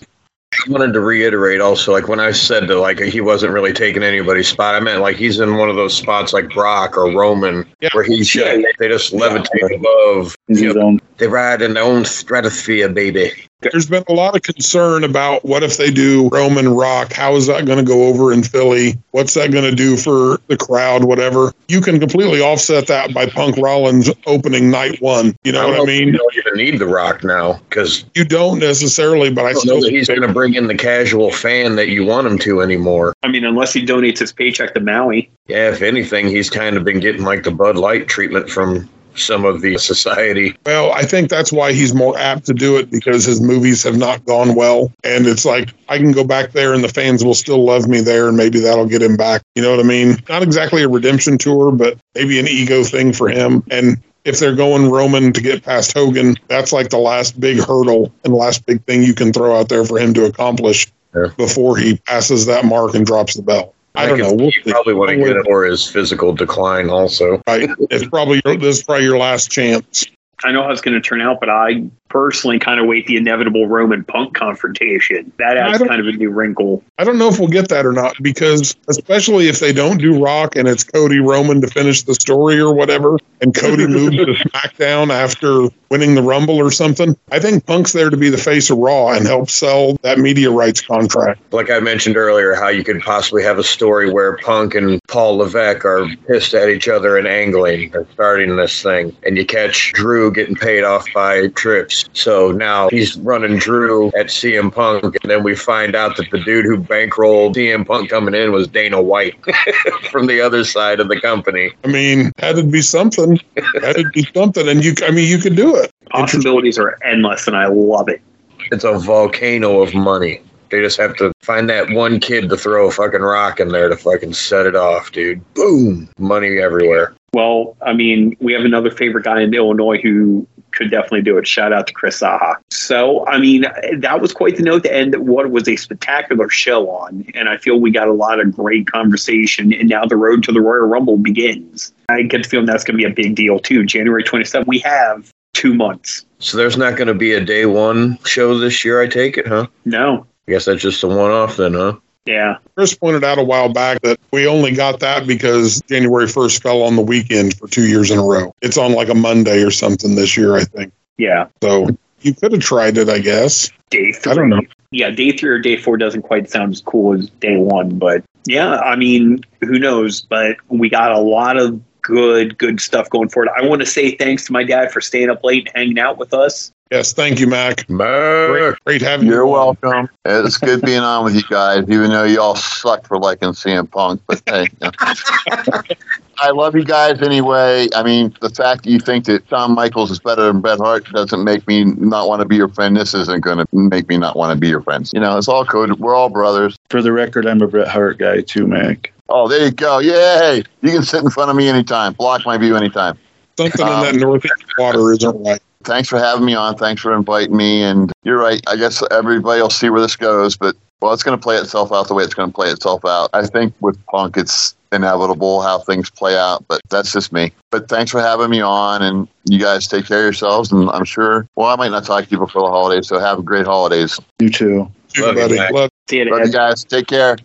I wanted to reiterate also, like when I said that, like he wasn't really taking anybody's spot, I meant like he's in one of those spots like Brock or Roman, Yeah. where he's Yeah. they just levitate above. He's You know, own. they ride in their own stratosphere, baby. There's been a lot of concern about what if they do Roman Rock? How is that going to go over in Philly? What's that going to do for the crowd? Whatever. You can completely offset that by Punk Rollins opening night one. You know I what I don't know if mean? You don't even need the Rock now because You don't necessarily, but I I don't know still that he's going to bring in the casual fan that you want him to anymore. I mean, unless he donates his paycheck to Maui. Yeah, if anything, he's kind of been getting like the Bud Light treatment from some of the society. Well, I think that's why he's more apt to do it because his movies have not gone well. And it's like, I can go back there and the fans will still love me there, and maybe that'll get him back. You know what I mean? Not exactly a redemption tour, but maybe an ego thing for him. And if they're going Roman to get past Hogan, that's like the last big hurdle and last big thing you can throw out there for him to accomplish Yeah. before he passes that mark and drops the belt. I don't know. We'll see see. probably want to get it for his physical decline also. Right. It's probably your, this is probably your last chance. I know how it's going to turn out, but I personally kind of wait the inevitable Roman Punk confrontation. That I adds kind of a new wrinkle. I don't know if we'll get that or not because, especially if they don't do Rock and it's Cody Roman to finish the story or whatever, and Cody moves to SmackDown after winning the Rumble or something. I think Punk's there to be the face of Raw and help sell that media rights contract. Like I mentioned earlier, how you could possibly have a story where Punk and Paul Levesque are pissed at each other and angling and starting this thing. And you catch Drew getting paid off by Trips. So now he's running Drew at CM Punk. And then we find out that the dude who bankrolled CM Punk coming in was Dana White from the other side of the company. I mean, had to be something. Had to be something. And you, I mean, you could do it. Possibilities are endless, and I love it. It's a volcano of money. They just have to find that one kid to throw a fucking rock in there to fucking set it off, dude. Boom! Money everywhere. Well, I mean, we have another favorite guy in Illinois who could definitely do it. Shout out to Chris Zaha. So, I mean, that was quite the note to end what was a spectacular show on. And I feel we got a lot of great conversation. And now the road to the Royal Rumble begins. I get the feeling that's going to be a big deal, too. January 27th, we have two months. So there's not going to be a day one show this year, I take it, huh? No. I guess that's just a one off then, huh? Yeah. Chris pointed out a while back that we only got that because January 1st fell on the weekend for two years in a row. It's on like a Monday or something this year, I think. Yeah. So you could have tried it, I guess. Day three. I don't know. Yeah, day three or day four doesn't quite sound as cool as day one, but yeah, I mean, who knows? But we got a lot of good, good stuff going forward. I want to say thanks to my dad for staying up late and hanging out with us. Yes, thank you, Mac. Great, Mark. great having You're you. on. welcome. It's good being on with you guys, even though you all suck for liking CM Punk. But hey, I love you guys anyway. I mean, the fact that you think that Shawn Michaels is better than Bret Hart doesn't make me not want to be your friend. This isn't going to make me not want to be your friends. You know, it's all good. We're all brothers. For the record, I'm a Bret Hart guy too, Mac. Oh, there you go. Yay. You can sit in front of me anytime, block my view anytime. Something in that Um, northeast water isn't right. Thanks for having me on. Thanks for inviting me. And you're right. I guess everybody will see where this goes, but well, it's going to play itself out the way it's going to play itself out. I think with Punk, it's inevitable how things play out, but that's just me. But thanks for having me on, and you guys take care of yourselves. And I'm sure, well, I might not talk to you before the holidays, so have a great holidays. You too. Love you, Buddy, Mac. love- See you Love you guys. Take care.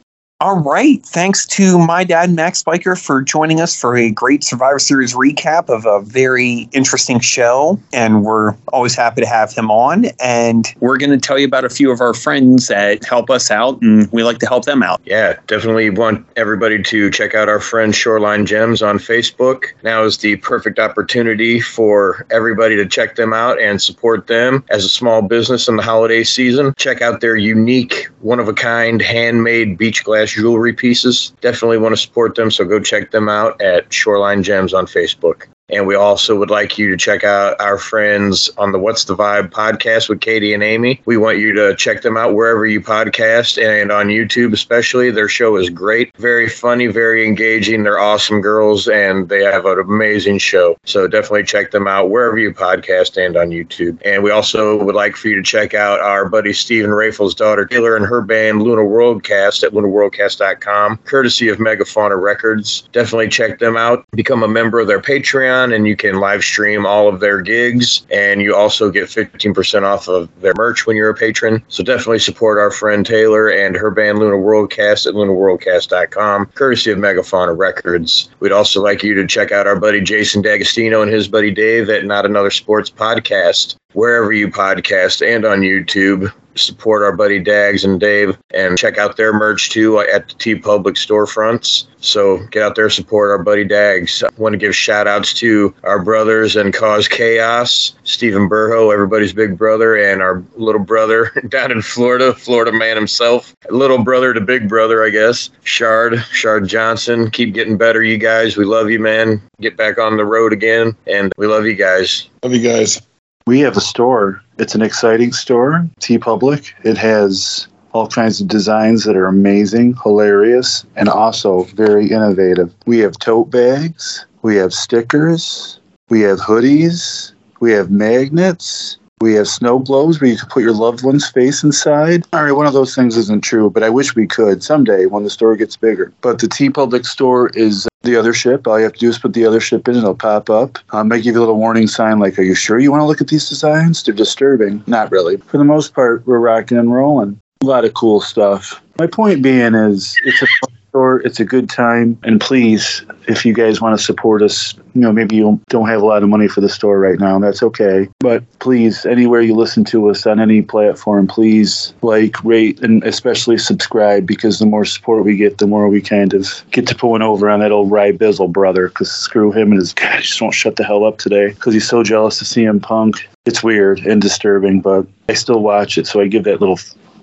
All right. Thanks to my dad, Mac Spiker, for joining us for a great Survivor Series recap of a very interesting show. And we're always happy to have him on. And we're going to tell you about a few of our friends that help us out, and we like to help them out. Yeah, definitely want everybody to check out our friend Shoreline Gems on Facebook. Now is the perfect opportunity for everybody to check them out and support them as a small business in the holiday season. Check out their unique, one of a kind, handmade beach glass jewelry pieces. Definitely want to support them, so go check them out at Shoreline Gems on Facebook. And we also would like you to check out our friends on the What's the Vibe podcast with Katie and Amy. We want you to check them out wherever you podcast and on YouTube, especially. Their show is great, very funny, very engaging. They're awesome girls and they have an amazing show. So definitely check them out wherever you podcast and on YouTube. And we also would like for you to check out our buddy Stephen Rafel's daughter Taylor and her band Luna Worldcast at lunaworldcast.com, courtesy of Mega Phauna Records. Definitely check them out. Become a member of their Patreon and you can live stream all of their gigs. And you also get 15% off of their merch when you're a patron. So definitely support our friend Taylor and her band Luna Worldcast at lunaworldcast.com, courtesy of Mega Phauna Records. We'd also like you to check out our buddy Jason D'Agostino and his buddy Dave at Not Another Sports Podcast, wherever you podcast and on YouTube support our buddy Dags and Dave and check out their merch too at the TeePublic storefronts. So get out there, support our buddy Dags. I want to give shout outs to our brothers and cause chaos, Stephen Burho, everybody's big brother, and our little brother down in Florida, Florida man himself. Little brother to big brother, I guess. Shard, Shard Johnson. Keep getting better, you guys. We love you, man. Get back on the road again. And we love you guys. Love you guys. We have a store. It's an exciting store, TeePublic. It has all kinds of designs that are amazing, hilarious, and also very innovative. We have tote bags, we have stickers, we have hoodies, we have magnets, we have snow globes where you can put your loved one's face inside. All right, one of those things isn't true, but I wish we could someday when the store gets bigger. But the TeePublic store is the Othership. All you have to do is put the Othership in and it'll pop up. Um, they give you a little warning sign like, Are you sure you want to look at these designs? They're disturbing. Not really. For the most part, we're rocking and rolling. A lot of cool stuff. My point being is, it's a store. It's a good time. And please, if you guys want to support us, you know, maybe you don't have a lot of money for the store right now. That's okay. But please, anywhere you listen to us on any platform, please like, rate, and especially subscribe because the more support we get, the more we kind of get to pulling over on that old Rye Bizzle brother because screw him and his guy just won't shut the hell up today because he's so jealous of CM Punk. It's weird and disturbing, but I still watch it, so I give that little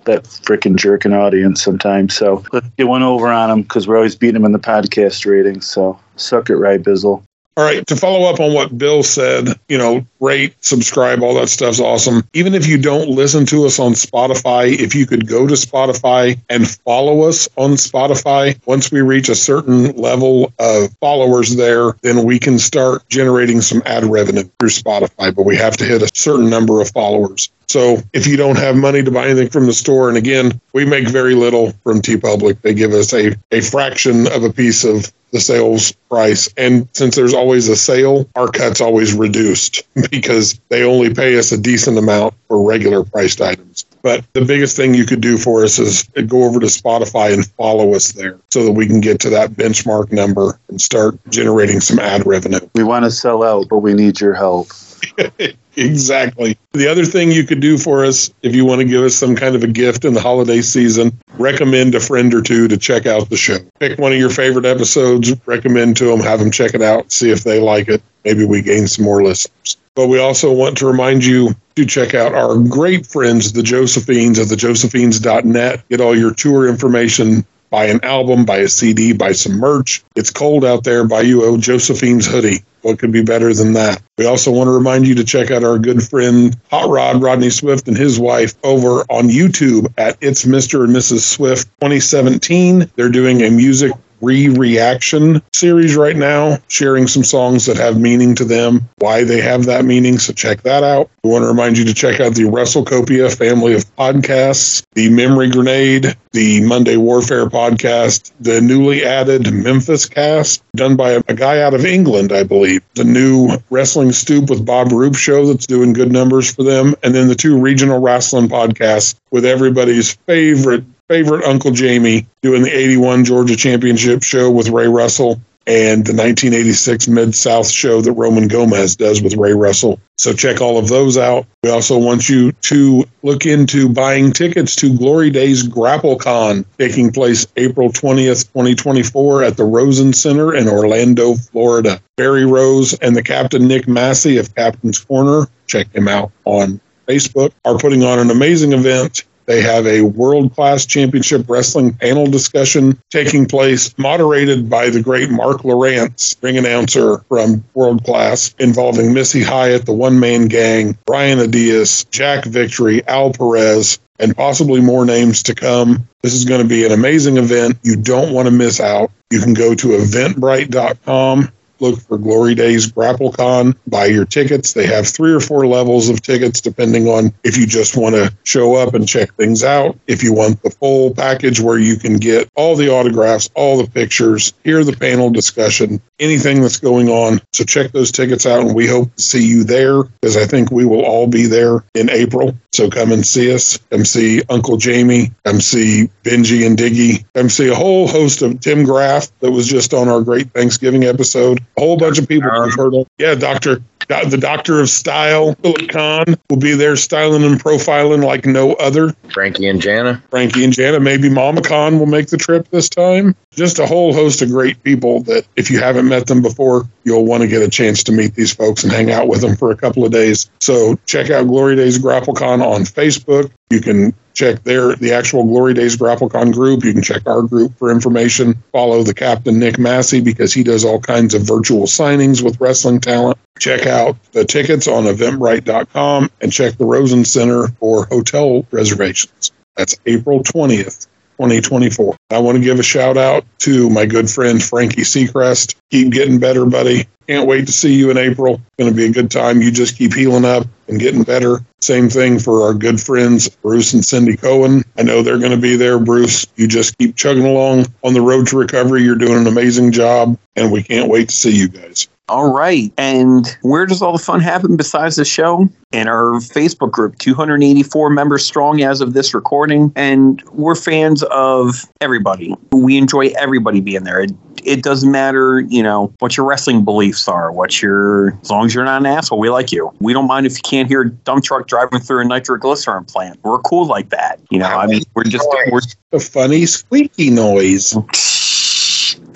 that freaking jerking audience sometimes. So let's get one over on him because we're always beating him in the podcast ratings. So suck it, right, Bizzle. All right, to follow up on what Bill said, you know, rate, subscribe, all that stuff's awesome. Even if you don't listen to us on Spotify, if you could go to Spotify and follow us on Spotify, once we reach a certain level of followers there, then we can start generating some ad revenue through Spotify, but we have to hit a certain number of followers. So if you don't have money to buy anything from the store, and again, we make very little from TeePublic, they give us a, a fraction of a piece of the sales price. And since there's always a sale, our cut's always reduced because they only pay us a decent amount for regular priced items. But the biggest thing you could do for us is go over to Spotify and follow us there so that we can get to that benchmark number and start generating some ad revenue. We want to sell out, but we need your help. exactly. The other thing you could do for us, if you want to give us some kind of a gift in the holiday season, recommend a friend or two to check out the show. Pick one of your favorite episodes, recommend to them, have them check it out, see if they like it. Maybe we gain some more listeners. But we also want to remind you to check out our great friends, the Josephines at thejosephines.net. Get all your tour information buy an album, buy a CD, buy some merch. It's cold out there. Buy you a Josephine's hoodie. What could be better than that? We also want to remind you to check out our good friend Hot Rod Rodney Swift and his wife over on YouTube at It's Mr. and Mrs. Swift 2017. They're doing a music re-reaction series right now, sharing some songs that have meaning to them, why they have that meaning. So check that out. We want to remind you to check out the WrestleCopia family of podcasts, the Memory Grenade, the Monday Warfare podcast, the newly added Memphis cast, done by a, a guy out of England, I believe. The new Wrestling Stoop with Bob Roop show that's doing good numbers for them, and then the two regional wrestling podcasts with everybody's favorite favorite Uncle Jamie doing the 81 Georgia Championship show with Ray Russell and the 1986 Mid South show that Roman Gomez does with Ray Russell. So check all of those out. We also want you to look into buying tickets to Glory Days GrappleCon taking place April 20th, 2024 at the Rosen Center in Orlando, Florida. Barry Rose and the Captain Nick Massey of Captain's Corner, check him out on Facebook, are putting on an amazing event they have a world class championship wrestling panel discussion taking place, moderated by the great Mark Lowrance, ring announcer from World Class, involving Missy Hyatt, the one man gang, Brian Adias, Jack Victory, Al Perez, and possibly more names to come. This is going to be an amazing event. You don't want to miss out. You can go to eventbrite.com look for Glory Days GrappleCon, buy your tickets. They have three or four levels of tickets depending on if you just want to show up and check things out. If you want the full package where you can get all the autographs, all the pictures, hear the panel discussion, anything that's going on. So check those tickets out and we hope to see you there because I think we will all be there in April. So come and see us. Come see Uncle Jamie. Come see Benji and Diggy. Come see a whole host of Tim Graff that was just on our great Thanksgiving episode a whole bunch of people uh-huh. have heard of. Yeah, Doctor, the Doctor of Style, Philip Kahn will be there styling and profiling like no other. Frankie and Jana. Frankie and Jana. Maybe Mama Khan will make the trip this time. Just a whole host of great people that if you haven't met them before, you'll want to get a chance to meet these folks and hang out with them for a couple of days. So check out Glory Days GrappleCon on Facebook. You can check there the actual Glory Days GrappleCon group. You can check our group for information. Follow the captain Nick Massey because he does all kinds of virtual signings with wrestling talent. Check out the tickets on eventbrite.com and check the Rosen Center for hotel reservations. That's April 20th 2024. I want to give a shout out to my good friend Frankie Seacrest. Keep getting better, buddy. Can't wait to see you in April. Going to be a good time. You just keep healing up and getting better. Same thing for our good friends Bruce and Cindy Cohen. I know they're going to be there. Bruce, you just keep chugging along on the road to recovery. You're doing an amazing job, and we can't wait to see you guys. All right. And where does all the fun happen besides the show? In our Facebook group, 284 members strong as of this recording. And we're fans of everybody. We enjoy everybody being there. It, it doesn't matter, you know, what your wrestling beliefs are, what your, as long as you're not an asshole, we like you. We don't mind if you can't hear a dump truck driving through a nitroglycerin plant. We're cool like that. You know, I mean, we're just, we're A funny squeaky noise.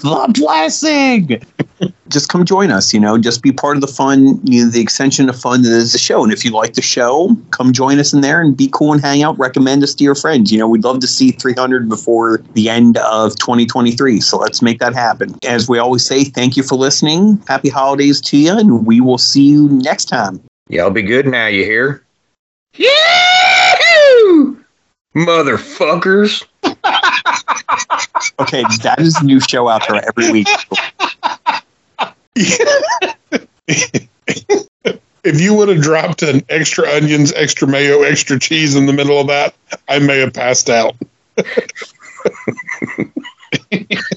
the blessing. just come join us, you know, just be part of the fun, you know, the extension of fun that is the show. And if you like the show, come join us in there and be cool and hang out. Recommend us to your friends. You know, we'd love to see 300 before the end of 2023. So let's make that happen. As we always say, thank you for listening. Happy holidays to you, and we will see you next time. Y'all be good now, you hear? Yahoo! Motherfuckers. Okay, that is a new show out there every week. If you would have dropped an extra onions, extra mayo, extra cheese in the middle of that, I may have passed out.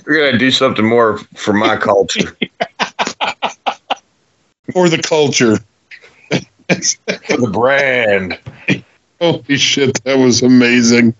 We're gonna do something more for my culture. For the culture. for the brand. Holy shit, that was amazing.